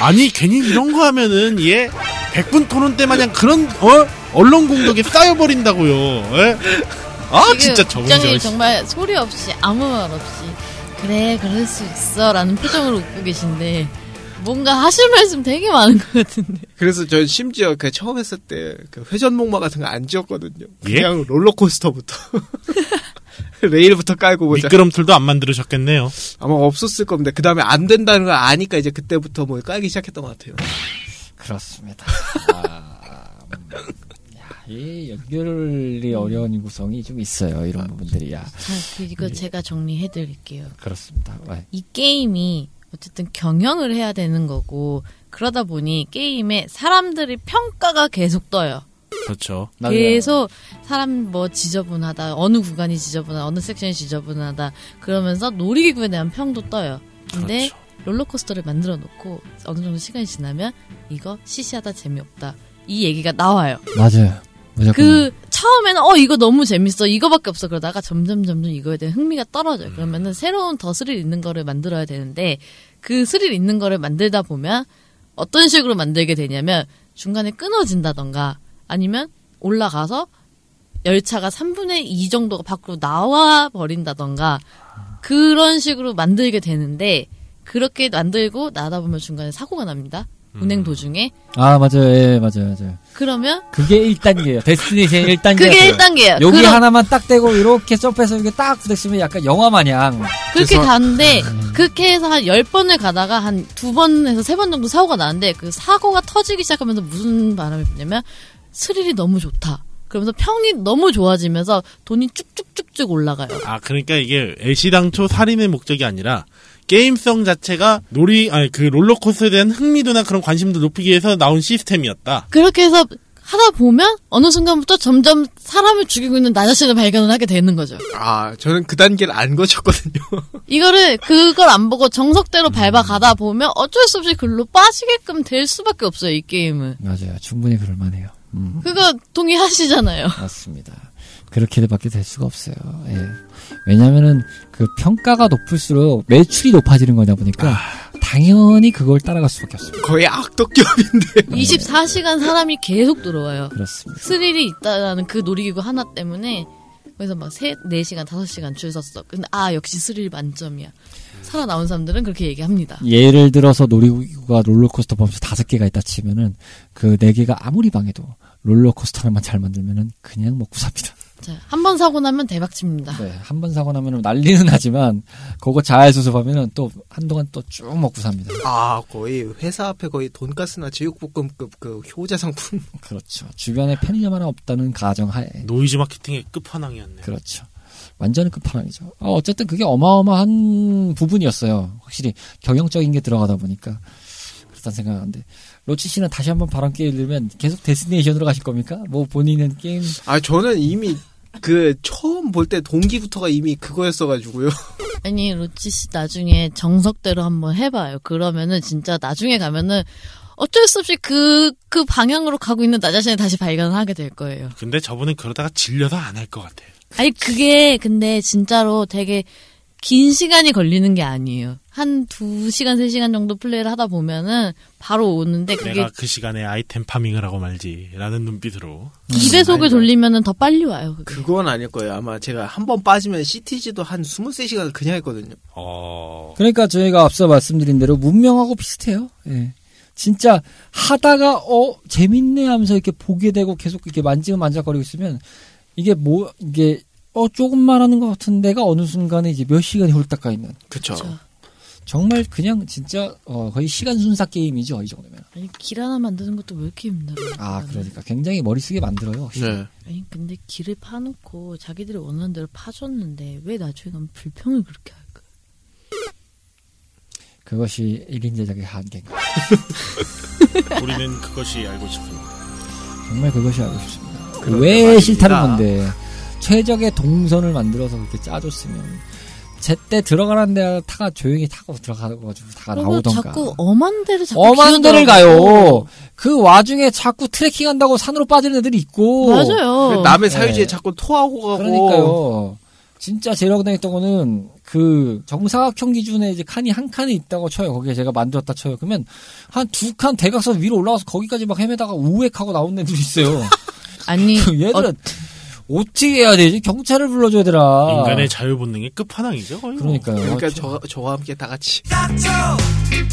아니 괜히 이런 거 하면은 얘 백분 토론 때 마냥 그런 어 언론 공격에 쌓여버린다고요. 예? 아 진짜 저분이 정말 소리 없이 아무 말 없이 그래 그럴 수 있어라는 표정으로 웃고 계신데 뭔가 하실 말씀 되게 많은 것 같은데 그래서 전 심지어 그 처음 했을 때 그 회전 목마 같은 거 안 지었거든요. 예? 그냥 롤러코스터부터 <laughs> 레일부터 깔고 보자. 미끄럼틀도 안 만들으셨겠네요. 아마 없었을 겁니다. 그 다음에 안 된다는 걸 아니까 이제 그때부터 뭐 깔기 시작했던 것 같아요. 그렇습니다. 아, 음, 야, 이 연결이 어려운 구성이 좀 있어요. 이런 부분들이야. 자 그리고 제가 정리해 드릴게요 그렇습니다. 네. 이 게임이 어쨌든 경영을 해야 되는 거고 그러다 보니 게임에 사람들이 평가가 계속 떠요. 그렇죠. 계속 사람 뭐 지저분하다 어느 구간이 지저분하다 어느 섹션이 지저분하다 그러면서 놀이기구에 대한 평도 떠요. 근데 그렇죠. 롤러코스터를 만들어 놓고 어느 정도 시간이 지나면 이거 시시하다 재미없다 이 얘기가 나와요. 맞아요. 무조건. 그 처음에는 어 이거 너무 재밌어 이거밖에 없어 그러다가 점점 점점 이거에 대한 흥미가 떨어져요. 그러면은 새로운 더 스릴 있는 거를 만들어야 되는데 그 스릴 있는 거를 만들다 보면 어떤 식으로 만들게 되냐면 중간에 끊어진다던가 아니면 올라가서 열차가 3분의 2 정도가 밖으로 나와 버린다던가 그런 식으로 만들게 되는데 그렇게 만들고 나다 보면 중간에 사고가 납니다. 운행 도중에 아, 맞아요. 예, 맞아요. 맞아요. 그러면 그게 1단계예요. 데스티네이션 1단계. 그게 1단계예요. 여기 하나만 딱 떼고 이렇게 점프해서 이렇게 딱 부딪히면 약간 영화 마냥 그렇게 그래서- 가는데 음. 그렇게 해서 한 10번을 가다가 한 두 번에서 세 번 정도 사고가 나는데 그 사고가 터지기 시작하면서 무슨 바람이 부냐면 스릴이 너무 좋다. 그러면서 평이 너무 좋아지면서 돈이 쭉쭉쭉쭉 올라가요. 아 그러니까 이게 애시당초 살인의 목적이 아니라 게임성 자체가 놀이 아니 그 롤러코스터에 대한 흥미도나 그런 관심도 높이기 위해서 나온 시스템이었다. 그렇게 해서 하다 보면 어느 순간부터 점점 사람을 죽이고 있는 나 자신을 발견을 하게 되는 거죠. 아, 저는 그 단계를 안 거쳤거든요. <laughs> 이거를 그걸 안 보고 정석대로 밟아 가다 보면 어쩔 수 없이 글로 빠지게끔 될 수밖에 없어요, 이 게임은. 맞아요. 충분히 그럴 만해요. 음, 그거 동의하시잖아요. 맞습니다. 그렇게밖에 될 수가 없어요. 예. 왜냐면은 그 평가가 높을수록 매출이 높아지는 거다 보니까 당연히 그걸 따라갈 수밖에 없습니다. 거의 악덕기업인데. 24시간 <laughs> 사람이 계속 들어와요. 그렇습니다. 스릴이 있다라는 그 놀이기구 하나 때문에 그래서 막 3, 4시간, 5시간 줄 섰어. 근데 아, 역시 스릴 만점이야. 살아나온 사람들은 그렇게 얘기합니다. 예를 들어서 놀이기구가 롤러코스터 범수 다섯 개가 있다 치면은 그 네 개가 아무리 방해도 롤러코스터 하나만 잘 만들면은 그냥 먹고 삽니다. 자, 한번 사고 나면 대박칩니다. 네, 한 번 사고 나면은 난리는 나지만 그거 잘 수습하면은 또 한동안 또 쭉 먹고 삽니다. 아, 거의 회사 앞에 거의 돈가스나 제육볶음급 그 효자 상품. <laughs> 그렇죠. 주변에 편의점 하나 없다는 가정하에 노이즈 마케팅의 끝판왕이었네. 그렇죠. 완전 끝판왕이죠. 어, 어쨌든 그게 어마어마한 부분이었어요. 확실히 경영적인 게 들어가다 보니까 그렇다는 생각하는데 로치 씨는 다시 한번 바람 게임 들면 계속 destination으로 가실 겁니까? 뭐 본인은 게임 아, 저는 이미 그 처음 볼 때 동기부터가 이미 그거였어가지고요. <laughs> 아니, 로치 씨 나중에 정석대로 한번 해봐요. 그러면은 진짜 나중에 가면은 어쩔 수 없이 그, 그 방향으로 가고 있는 나 자신을 다시 발견을 하게 될 거예요. 근데 저분은 그러다가 질려서 안 할 것 같아. 아니, 그게 근데 진짜로 되게 긴 시간이 걸리는 게 아니에요. 한 두 시간, 세 시간 정도 플레이를 하다 보면은 바로 오는데 그게 내가 그 시간에 아이템 파밍을 하고 말지라는 눈빛으로 2배속을 돌리면은 더 빨리 와요. 그게. 그건 아닐 거예요. 아마 제가 한 번 빠지면 CTG도 한 23시간을 그냥 했거든요. 어 그러니까 저희가 앞서 말씀드린 대로 문명하고 비슷해요. 예. 진짜 하다가 어 재밌네 하면서 이렇게 보게 되고 계속 이렇게 만지고 만져거리고 있으면 이게 뭐 이게 어 조금만 하는 것 같은 데가 어느 순간에 이제 몇 시간이 홀딱 가 있는 그쵸. 그쵸. 정말 그냥 진짜 어 거의 시간 순삭 게임이죠 이 정도면 아니, 길 하나 만드는 것도 왜 이렇게 힘들어요? 아 그러니까 굉장히 머리 쓰게 만들어요 확실히. 네. 아니, 근데 길을 파놓고 자기들이 원하는 대로 파줬는데 왜 나중에 가면 불평을 그렇게 할까? 그것이 1인 제작의 한계인가 <laughs> 우리는 그것이 알고 싶습니다. 정말 그것이 알고 싶습니다 왜 말입니다. 싫다는 건데 최적의 동선을 만들어서 그렇게 짜줬으면 제때 들어가는 데 타가 조용히 타고 들어가가지고 다 그리고 나오던가 자꾸 엄한 데를 자꾸 엄한 데를. 가요 그 와중에 자꾸 트레킹 한다고 산으로 빠지는 애들이 있고 맞아요. 남의 사유지에 네. 자꾸 토하고 가고. 그러니까요 진짜 제일 억울했던 거는 그 정사각형 기준에 이제 칸이 한 칸이 있다고 쳐요. 거기에 제가 만들었다 쳐요. 그러면 한 두 칸 대각선 위로 올라가서 거기까지 막 헤매다가 우획하고 나온 애들이 있어요. <laughs> 아니 얘들은 어, 떻게 해야 되지? 경찰을 불러줘야 되나? 인간의 자유 본능의 끝판왕이죠. 거의 뭐. 그러니까요. 그러니까 저- 저, 저와 함께 다 같이.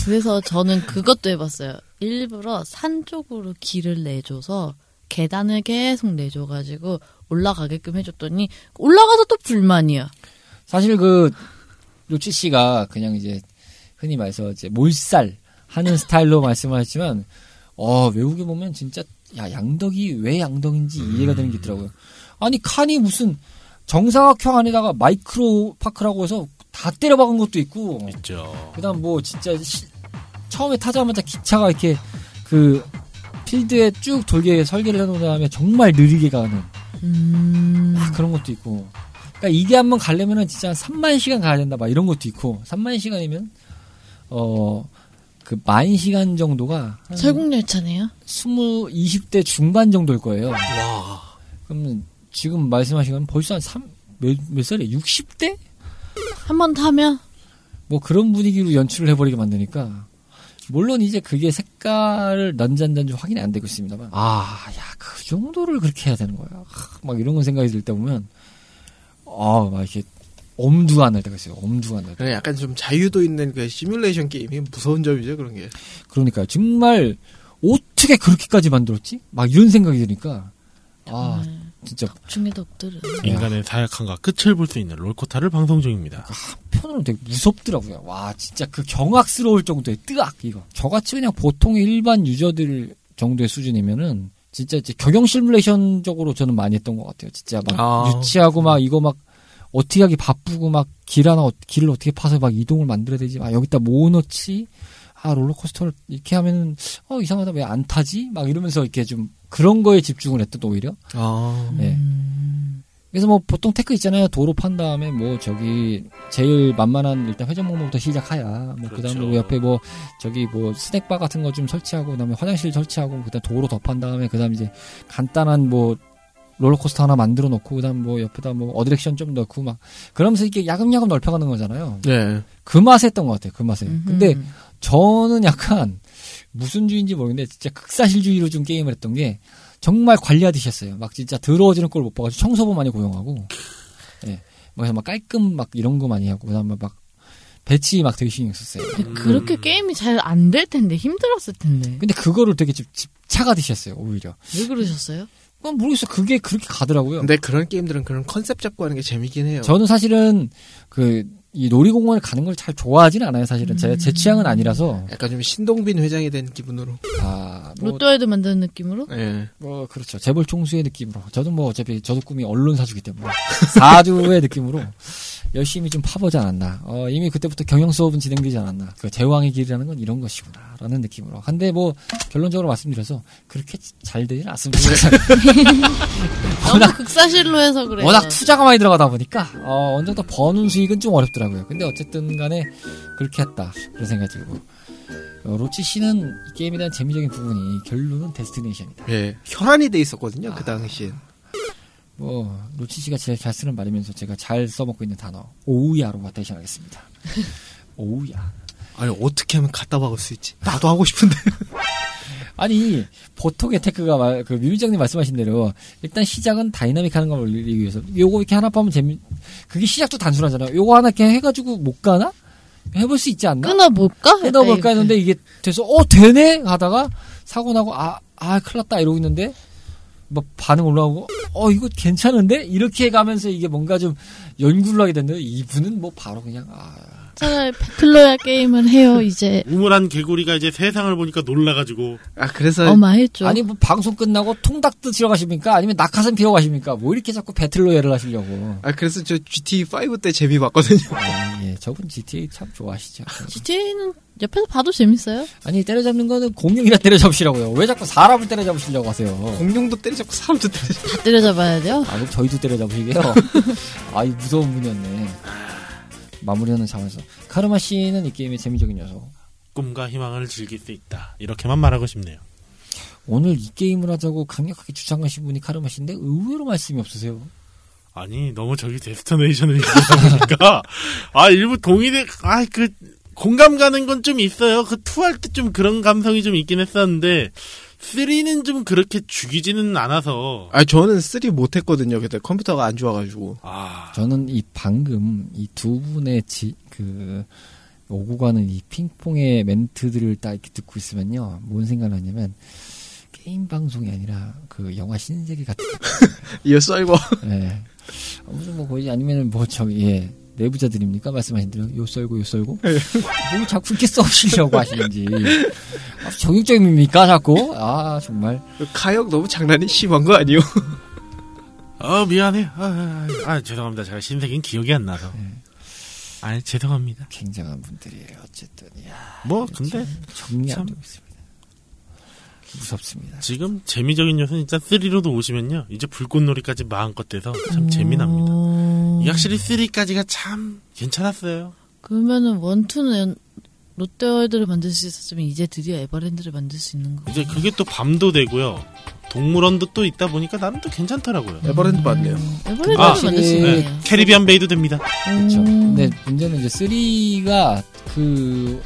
그래서 저는 그것도 해봤어요. 일부러 산 쪽으로 길을 내줘서 계단을 계속 내줘가지고 올라가게끔 해줬더니 올라가도 또 불만이야. 사실 그 로치 씨가 그냥 이제 흔히 말해서 이제 몰살 하는 <laughs> 스타일로 말씀을 하셨지만 어 외국에 보면 진짜 야 양덕이 왜 양덕인지 이해가 되는 게 있더라고요. 아니 칸이 무슨 정사각형 안에다가 마이크로 파크라고 해서 다 때려박은 것도 있고 있죠. 그다음 뭐 진짜 시- 처음에 타자마자 기차가 이렇게 그 필드에 쭉 돌게 설계를 해놓은 다음에 정말 느리게 가는 음. 막 그런 것도 있고. 그러니까 이게 한번 가려면은 진짜 한 3만 시간 가야 된다 막 이런 것도 있고 3만 시간이면 어 그 만 시간 정도가 한 설국열차네요. 20, 20대 중반 정도일 거예요. 와. 그러면 지금 말씀하신 건 벌써 한 3, 몇, 몇 살이에요? 60대? 한 번 타면 뭐 그런 분위기로 연출을 해버리게 만드니까 물론 이제 그게 색깔을 난잔잔 좀 확인이 안 되고 있습니다만 아, 야, 그 정도를 그렇게 해야 되는 거야. 하, 막 이런 건 생각이 들 때 보면 아, 막 이렇게 엄두가 안 날 때가 있어요. 엄두가 안 날 때. 약간 좀 자유도 있는 그 시뮬레이션 게임이 무서운 점이죠 그런 게. 그러니까 정말 어떻게 그렇게까지 만들었지? 막 이런 생각이 드니까 아, 진짜 중에도 없더라. 인간의 사약함과 끝을 볼 수 있는 롤코타를 방송 중입니다. 한편으로는 되게 무섭더라고요. 와, 진짜 그 경악스러울 정도의 뜨악, 이거. 저같이 그냥 보통의 일반 유저들 정도의 수준이면은, 진짜 이제 경영 시뮬레이션적으로 저는 많이 했던 것 같아요. 진짜 막 아. 유치하고 막 이거 막 어떻게 하기 바쁘고 막 길 하나, 어- 길을 어떻게 파서 막 이동을 만들어야 되지. 막 여기다 뭐 넣지? 아, 롤러코스터를 이렇게 하면은, 어, 이상하다. 왜 안 타지? 막 이러면서 이렇게 좀 그런 거에 집중을 했던 오히려. 아. 네. 음. 그래서 뭐 보통 tech 있잖아요. 도로 판 다음에 뭐 저기 제일 만만한 일단 회전목마부터 시작하야. 뭐 그렇죠. 그다음에 뭐 옆에 뭐 저기 뭐 스낵바 같은 거 좀 설치하고 그다음에 화장실 설치하고 그다음 도로 더 판 다음에 그다음 이제 간단한 뭐 롤러코스터 하나 만들어 놓고 그다음 뭐 옆에다 뭐 어트랙션 좀 넣고 막 그러면서 이렇게 야금야금 넓혀가는 거잖아요. 네. 그 맛에 했던 것 같아요. 그 맛에. 음흠. 근데 저는 약간 무슨 주의인지 모르겠는데 진짜 극사실주의로 좀 게임을 했던 게 정말 관리하듯이 했어요. 막 진짜 더러워지는 걸 못 봐가지고 청소부 많이 고용하고, 예, 뭐, 막 깔끔 막 이런 거 많이 하고, 그 다음에 막 배치 막 되게 신경 썼어요. 근데 그렇게 게임이 잘 안 될 텐데 힘들었을 텐데 근데 그거를 되게 집, 집착하듯이 했어요, 오히려. 왜 그러셨어요? 그건 모르겠어요. 그게 그렇게 가더라고요. 근데 그런 게임들은 그런 컨셉 잡고 하는 게 재미긴 해요. 저는 사실은 그, 이 놀이공원을 가는 걸 잘 좋아하지는 않아요, 사실은. 제, 제 취향은 아니라서. 약간 좀 신동빈 회장이 된 기분으로. 아, 뭐, 롯데월드 만드는 느낌으로? 예. 뭐 그렇죠. 재벌 총수의 느낌으로. 저도 뭐 어차피 저도 꿈이 언론사주기 때문에 사주의 느낌으로 열심히 좀 파보지 않았나. 어, 이미 그때부터 경영 수업은 진행되지 않았나. 그 제왕의 길이라는 건 이런 것이구나 라는 느낌으로. 근데 뭐 결론적으로 말씀드려서 그렇게 잘 되지는 않습니다. <laughs> 너무 극사실로 해서 그래요. 워낙 투자가 많이 들어가다 보니까 어, 어느 정도 버는 수익은 좀 어렵더라고요. 근데 어쨌든 간에 그렇게 했다. 그런 생각이 들고. 어, 로치 씨는 이 게임에 대한 재미적인 부분이 결론은 데스티네이션이다. 예. 혈안이 돼 있었거든요, 그 당시엔. 뭐 로치 씨가 제일 잘 쓰는 말이면서 제가 잘 써먹고 있는 단어 오우야로 대신하겠습니다. <laughs> 오우야. 아니, 어떻게 하면 갖다 박을 수 있지? 나도 하고 싶은데. <laughs> 아니 보통의 테크가 말, 그 미미장님 말씀하신 대로 일단 시작은 다이나믹하는 걸 올리기 위해서 요거 이렇게 하나 파면 재미 그게 시작도 단순하잖아요. 요거 하나 이렇게 해가지고 못 가나? 해볼 수 있지 않나? 끊어볼까? 끊어볼까 했는데 이게 돼서 어 되네 하다가 사고 나고 아아 큰일 났다 이러고 있는데 뭐 반응 올라오고 어 이거 괜찮은데? 이렇게 가면서 이게 뭔가 좀 연구를 하게 됐는데 이분은 뭐 바로 그냥 아 차라리 배틀로얄 게임을 해요 이제 우물한 개구리가 이제 세상을 보니까 놀라가지고 아, 그래서. 어마했죠. 아니 뭐 방송 끝나고 통닭 드시러 가십니까 아니면 낙하산 피러 가십니까 뭐 이렇게 자꾸 배틀로얄을 하시려고 아, 그래서 저 GT5 때 재미 봤거든요. 아, 예 저분 GTA 참 좋아하시죠 GTA는 옆에서 봐도 재밌어요. 아니 때려잡는 거는 공룡이라 때려잡으시라고요 왜 자꾸 사람을 때려잡으시려고 하세요 공룡도 때려잡고 사람도 때려잡고. 다 때려잡아야 돼요. 아, 그럼 저희도 때려잡으시게요? <laughs> 아, 이 무서운 분이었네. 마무리하는 상황에서. 카르마 씨는 이 게임의 재미적인 요소. 꿈과 희망을 즐길 수 있다. 이렇게만 말하고 싶네요. 오늘 이 게임을 하자고 강력하게 주장하신 분이 카르마 씨인데 의외로 말씀이 없으세요. 아니 너무 저기 데스터네이션을 얘기하다 보니까 <laughs> 아 일부 동의대 아그 공감 가는 건 좀 있어요. 그 투할 때 좀 그런 감성이 좀 있긴 했었는데 3는 좀 그렇게 죽이지는 않아서 아, 저는 3 못했거든요. 그때 컴퓨터가 안 좋아가지고. 아 저는 이 방금 이 두 분의 지, 그, 오고 가는 이 핑퐁의 멘트들을 딱 이렇게 듣고 있으면요. 뭔 생각을 하냐면, 게임 방송이 아니라 그 영화 신세계 같은 <laughs> 이어 썰고. 예. 어, 무슨 뭐 거의 아니면은 뭐 저기 예. 내부자들입니까? 말씀하신 대로 요 썰고 요 썰고 뭐 자꾸 이렇게 써오시려고 하시는지 아, 정육점입니까 자꾸 아 정말 가역 너무 장난이 심한 거 아니요? 어, 미안해. 아, 아, 아, 죄송합니다. 제가 신세계는 기억이 안 나서. 아 죄송합니다. 굉장한 분들이에요. 어쨌든 야, 뭐 근데 정리 안 참. 되고 있습니다. 무섭습니다. 지금 재미적인 요소는 진짜 3로도 오시면요. 이제 불꽃놀이까지 마음껏 돼서 참 재미납니다. 음. 이 확실히 3까지가 참 괜찮았어요. 그러면은 원투는 롯데월드를 만들 수 있었으면 이제 드디어 에버랜드를 만들 수 있는 거. 이제 그게 또 밤도 되고요. 동물원도 또 있다 보니까 나름 또 괜찮더라고요. 에버랜드 맞네요. 에버랜드를 아, 만들 수 네. 있네요. 캐리비안 베이도 됩니다. 그렇죠. 음. 근데 문제는 이제 3가 그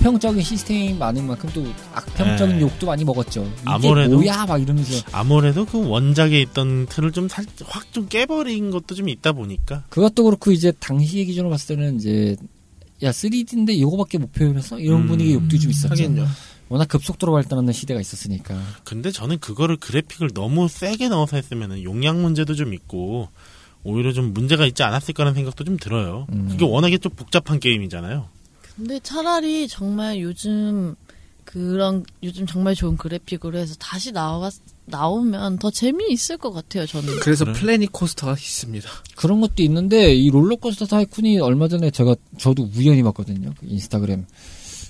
호평적인 시스템이 많은 만큼 또 악평적인 네. 욕도 많이 먹었죠. 이게 아무래도- 뭐야 막 이러면서 아무래도 그 원작에 있던 틀을 좀 확 좀 깨버린 것도 좀 있다 보니까 그것도 그렇고 이제 당시의 기준으로 봤을 때는 이제 야 3D인데 이거밖에 못 표현했어 이런 음, 분위기 욕도 좀 있었죠. 하긴요. 워낙 급속도로 발전하는 시대가 있었으니까. 근데 저는 그거를 그래픽을 너무 세게 넣어서 했으면 용량 문제도 좀 있고 오히려 좀 문제가 있지 않았을까라는 생각도 좀 들어요. 음. 그게 워낙에 좀 복잡한 게임이잖아요. 근데 차라리 정말 요즘 그런 요즘 정말 좋은 그래픽으로 해서 다시 나와 나오면 더 재미있을 것 같아요. 저는. 그래서 그래? 플래닛 코스터가 있습니다. 그런 것도 있는데 이 롤러코스터 타이쿤이 얼마 전에 제가 저도 우연히 봤거든요. 그 인스타그램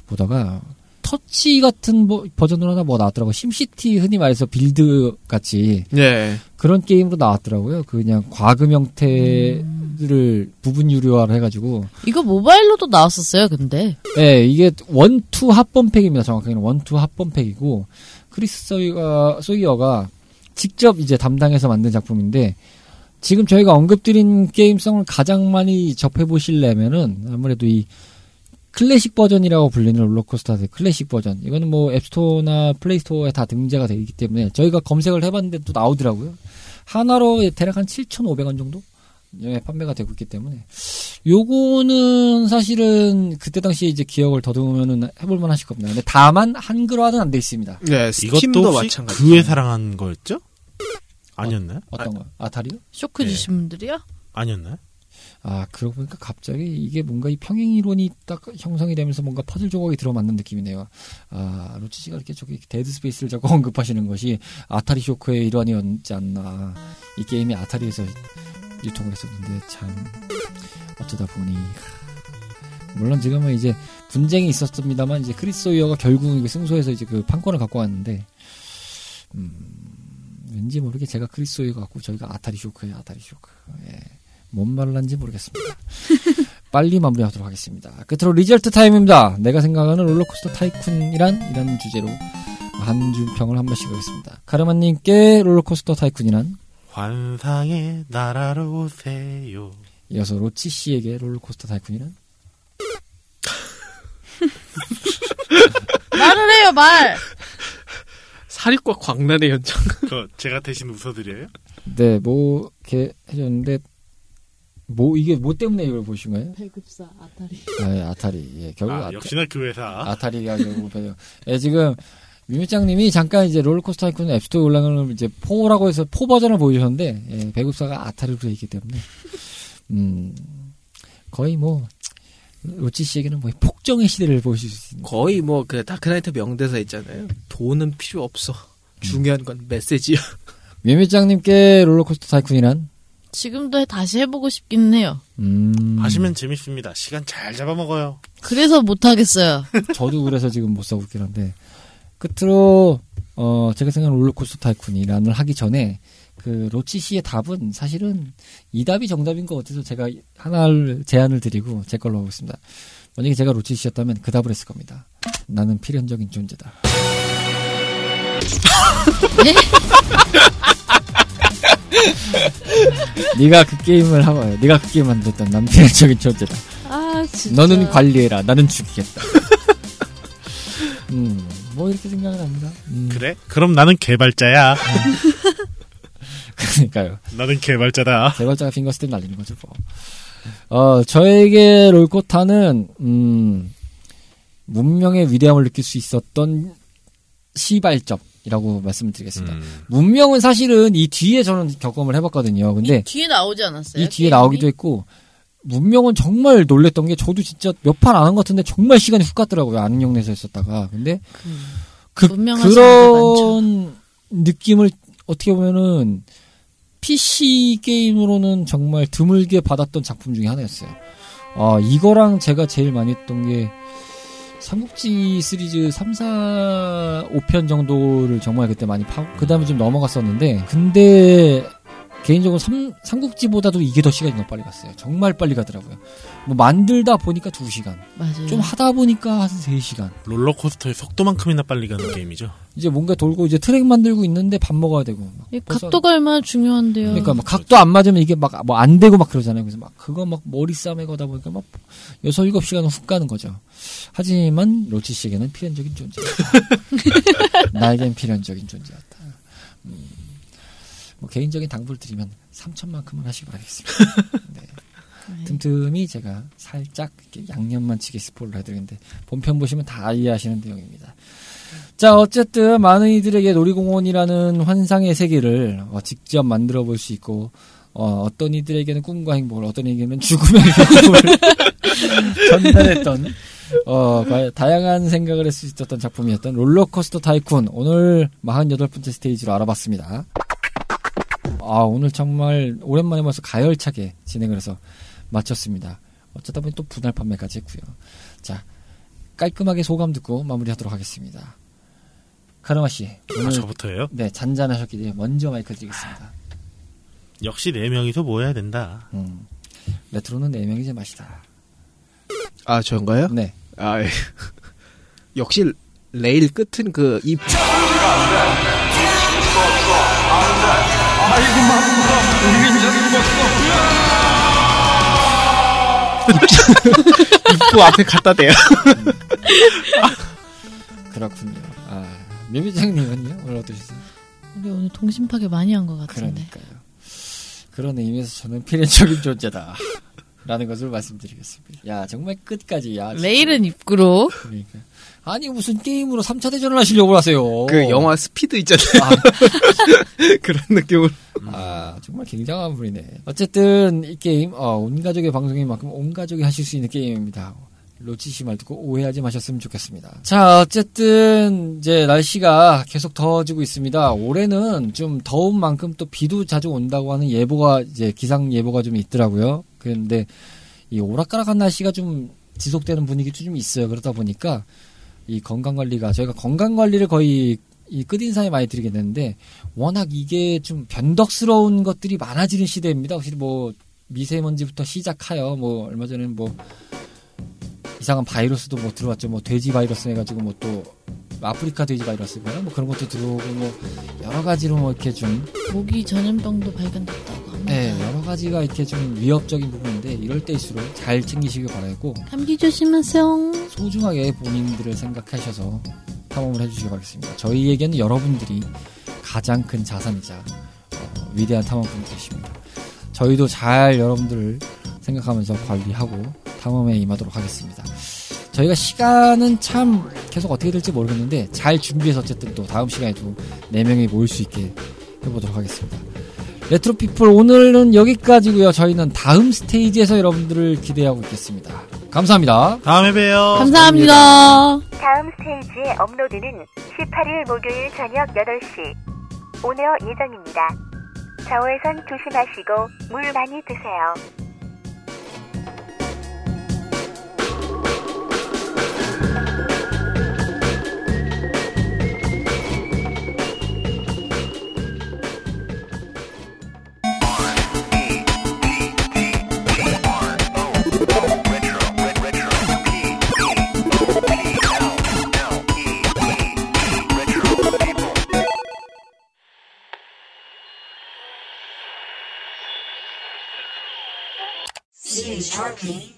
보다가 터치 같은 뭐 버전으로 하나 뭐 나왔더라고. 요 심시티 흔히 말해서 빌드 같이 예. 그런 게임으로 나왔더라고요. 그 그냥 과금 형태 를 부분 유료화를 해가지고 이거 모바일로도 나왔었어요. 근데 예, 이게 one two 합본팩입니다. 정확하게는 one two 합본팩이고 크리스 소이가 소이어가 직접 이제 담당해서 만든 작품인데 지금 저희가 언급드린 게임성을 가장 많이 접해 보시려면은 아무래도 이 클래식 버전이라고 불리는 롤러코스터의 클래식 버전. 이거는 뭐 앱스토어나 플레이스토어에 다 등재가 되어 있기 때문에 저희가 검색을 해봤는데 또 나오더라고요. 하나로 대략 한 7,500원 정도? 예, 판매가 되고 있기 때문에 요거는 사실은 그때 당시에 이제 기억을 더듬으면은 해볼만 하실 겁니다. 근데 다만 한글화는 안 돼 있습니다. 네, 이것도 마찬가지. 그 회사랑 한 거였죠? 아니었나요? 어떤 거? 아타리요? 쇼크 네. 주신 분들이요? 아니었나요? 아 그러고 보니까 갑자기 이게 뭔가 이 평행 이론이 딱 형성이 되면서 뭔가 퍼즐 조각이 들어맞는 느낌이네요. 아 로치 씨가 이렇게 저기 데드 스페이스를 자꾸 언급하시는 것이 아타리 쇼크의 일환이었지 않나. 이 게임이 아타리에서 유통을 했었는데 참 어쩌다 보니 물론 지금은 이제 분쟁이 있었습니다만 이제 크리스 소이어가 결국 이거 승소해서 이제 그 판권을 갖고 왔는데 음, 왠지 모르게 제가 크리스 소이어 갖고 저희가 아타리 쇼크예요 아타리 쇼크 예. 뭔 말을 한지 모르겠습니다. <laughs> 빨리 마무리하도록 하겠습니다. 끝으로 result 타임입니다. 내가 생각하는 롤러코스터 타이쿤이란 이라는 주제로 한 줄 평을 한 번씩 하겠습니다. 카르마님께 롤러코스터 타이쿤이란 환상의 나라로 오세요. 이어서 로치 씨에게 롤러코스터 타이쿤이란 <laughs> 말을 해요 말. 스릴과 광란의 현장. <laughs> 그 제가 대신 웃어드려요? 네, 뭐 이렇게 해줬는데 뭐 이게 뭐 때문에 이걸 보신 거예요? 배급사 아타리. 아, 예, 아타리. 예, 결국 아, 아, 역시나 그 회사. 아타리가 결국 배요. 예, 지금 미미짱님이 잠깐 이제 롤러코스터 타이쿤 앱스토어에 올라가는 이제 4라고 해서 4 버전을 보여주셨는데 예, 배급사가 아타리로 돼 있기 때문에 음 거의 뭐 로치 씨에게는 뭐 폭정의 시대를 보실 수 있는 거의 뭐 그 다크나이트 명대사 있잖아요. 돈은 필요 없어. 중요한 건 메시지야. <laughs> 미미짱님께 롤러코스터 타이쿤이란 지금도 다시 해보고 싶기는 해요. 음 하시면 재밌습니다. 시간 잘 잡아먹어요. 그래서 못 하겠어요. 저도 그래서 지금 못 사고 있긴 한데 끝으로 어 제가 생각하는 롤러코스터 타이쿤이란을 하기 전에 그 로치 씨의 답은 사실은 이 답이 정답인 것 같아서 제가 하나를 제안을 드리고 제 걸로 하겠습니다. 만약에 제가 로치 씨였다면 그 답을 했을 겁니다. 나는 필연적인 존재다. 네? <laughs> 네가 그 게임을 하고 네가 그 게임 만들었던 난 필연적인 존재다. 아 진짜. 너는 관리해라. 나는 죽이겠다. <laughs> 음, 뭐 이렇게 생각을 합니다. 음, 그래? 그럼 나는 개발자야. <laughs> 그러니까요. 나는 개발자다. 개발자가 finger snap 날리는 거죠, 뭐. 어, 저에게 롤코타는, 음, 문명의 위대함을 느낄 수 있었던 시발점이라고 말씀을 드리겠습니다. 음. 문명은 사실은 이 뒤에 저는 경험을 해봤거든요. 근데 뒤에 나오지 않았어요? 이 뒤에 게임이? 나오기도 했고, 문명은 정말 놀랬던 게 저도 진짜 몇 판 안 한 것 같은데 정말 시간이 훅 갔더라고요. 아는 영내에서 했었다가. 근데 그, 문명하시는 그런 느낌을 어떻게 보면은 PC 게임으로는 정말 드물게 받았던 작품 중에 하나였어요. 어, 이거랑 제가 제일 많이 했던 게 삼국지 시리즈 3, 4, 5편 정도를 정말 그때 많이 파고 그 다음에 좀 넘어갔었는데 근데 개인적으로 삼, 삼국지보다도 이게 더 시간이 너무 빨리 갔어요. 정말 빨리 가더라고요. 뭐 만들다 보니까 2시간 맞아요. 좀 하다 보니까 한 3시간 롤러코스터의 속도만큼이나 빨리 가는 게임이죠. 이제 뭔가 돌고 이제 트랙 만들고 있는데 밥 먹어야 되고 각도가 얼마나 중요한데요. 그러니까 막 각도 안 맞으면 이게 막 뭐 안 되고 막 그러잖아요. 그래서 막 그거 막 머리 싸매 거다 보니까 막 여섯 일곱 시간은 훅 가는 거죠. 하지만 로치 씨에게는 필연적인 존재였다. <laughs> 나에겐 필연적인 존재였다. 음, 뭐 개인적인 당부를 드리면 3천만큼은 하시기 바라겠습니다. <laughs> 네. 네. 틈틈이 제가 살짝 양념만 치게 스포를 해드리는데 본편 보시면 다 이해하시는 내용입니다. 자 어쨌든 많은 이들에게 놀이공원이라는 환상의 세계를 어, 직접 만들어 볼 수 있고 어, 어떤 이들에게는 꿈과 행복을 어떤 이에게는 죽음의 <laughs> 행복을 <laughs> 전달했던 어, 과- 다양한 생각을 할 수 있었던 작품이었던 롤러코스터 타이쿤 오늘 48번째 스테이지로 알아봤습니다. 아 오늘 정말 오랜만에 벌써 가열차게 진행을 해서 마쳤습니다. 어쩌다 보니 또 분할 판매까지 했고요. 자 깔끔하게 소감 듣고 마무리하도록 하겠습니다. 카르마 씨 아, 오늘 저부터예요? 네 잔잔하셨기 때문에 먼저 마이크 드리겠습니다. 역시 네 명이서 뭐 해야 된다. 음, 레트로는 네 명이 제 맛이다. 아, 저인가요? 네. 아, 예. <laughs> 역시 레일 끝은 그 입. 입구 앞에 갖다 대요. 그렇군요. 아, 묘미장님은요? 오늘 어떠셨어요? 우리 오늘 동심 파괴 많이 한 것 같은데. 그러니까요. 그런 의미에서 저는 필연적인 존재다. 라는 것을 말씀드리겠습니다. 야, 정말 끝까지, 야. 레일은 입구로. 그러니까. 아니, 무슨 게임으로 3차 대전을 하시려고 하세요. 그 영화 스피드 있잖아요. 아, <laughs> 그런 느낌으로. 아, 정말 굉장한 분이네. 어쨌든, 이 게임, 어, 온 가족의 방송인 만큼 온 가족이 하실 수 있는 게임입니다. 로치 씨 말 듣고 오해하지 마셨으면 좋겠습니다. 자, 어쨌든, 이제 날씨가 계속 더워지고 있습니다. 올해는 좀 더운 만큼 또 비도 자주 온다고 하는 예보가, 이제 기상 예보가 좀 있더라고요. 그런데 이 오락가락한 날씨가 좀 지속되는 분위기도 좀 있어요. 그러다 보니까 이 건강 관리가, 저희가 건강 관리를 거의 이 끝인사에 많이 드리게 되는데, 워낙 이게 좀 변덕스러운 것들이 많아지는 시대입니다. 확실히 뭐 미세먼지부터 시작하여 뭐 얼마 전에는 뭐 이상한 바이러스도 뭐 들어왔죠. 뭐 돼지 바이러스 해가지고 뭐 또 아프리카 돼지 바이러스인가요? 뭐 그런 것도 들어오고 뭐 여러 가지로 뭐 이렇게 좀 모기 전염병도 발견됐다고 합니다. 네, 여러 가지가 이렇게 좀 위협적인 부분인데 이럴 때일수록 잘 챙기시길 바라고 감기 조심하세요. 소중하게 본인들을 생각하셔서 탐험을 해주시기 바라겠습니다. 저희에게는 여러분들이 가장 큰 자산이자 어, 위대한 탐험꾼들이십니다. 저희도 잘 여러분들을 생각하면서 관리하고 탐험에 임하도록 하겠습니다. 저희가 시간은 참 계속 어떻게 될지 모르겠는데 잘 준비해서 어쨌든 또 다음 시간에도 4명이 모일 수 있게 해보도록 하겠습니다. 레트로 피플 오늘은 여기까지고요. 저희는 다음 스테이지에서 여러분들을 기대하고 있겠습니다. 감사합니다. 다음에 봬요. 감사합니다. 다음 스테이지의 업로드는 18일 목요일 저녁 8시 오늘 예정입니다. 좌우에선 조심하시고 물 많이 드세요. parking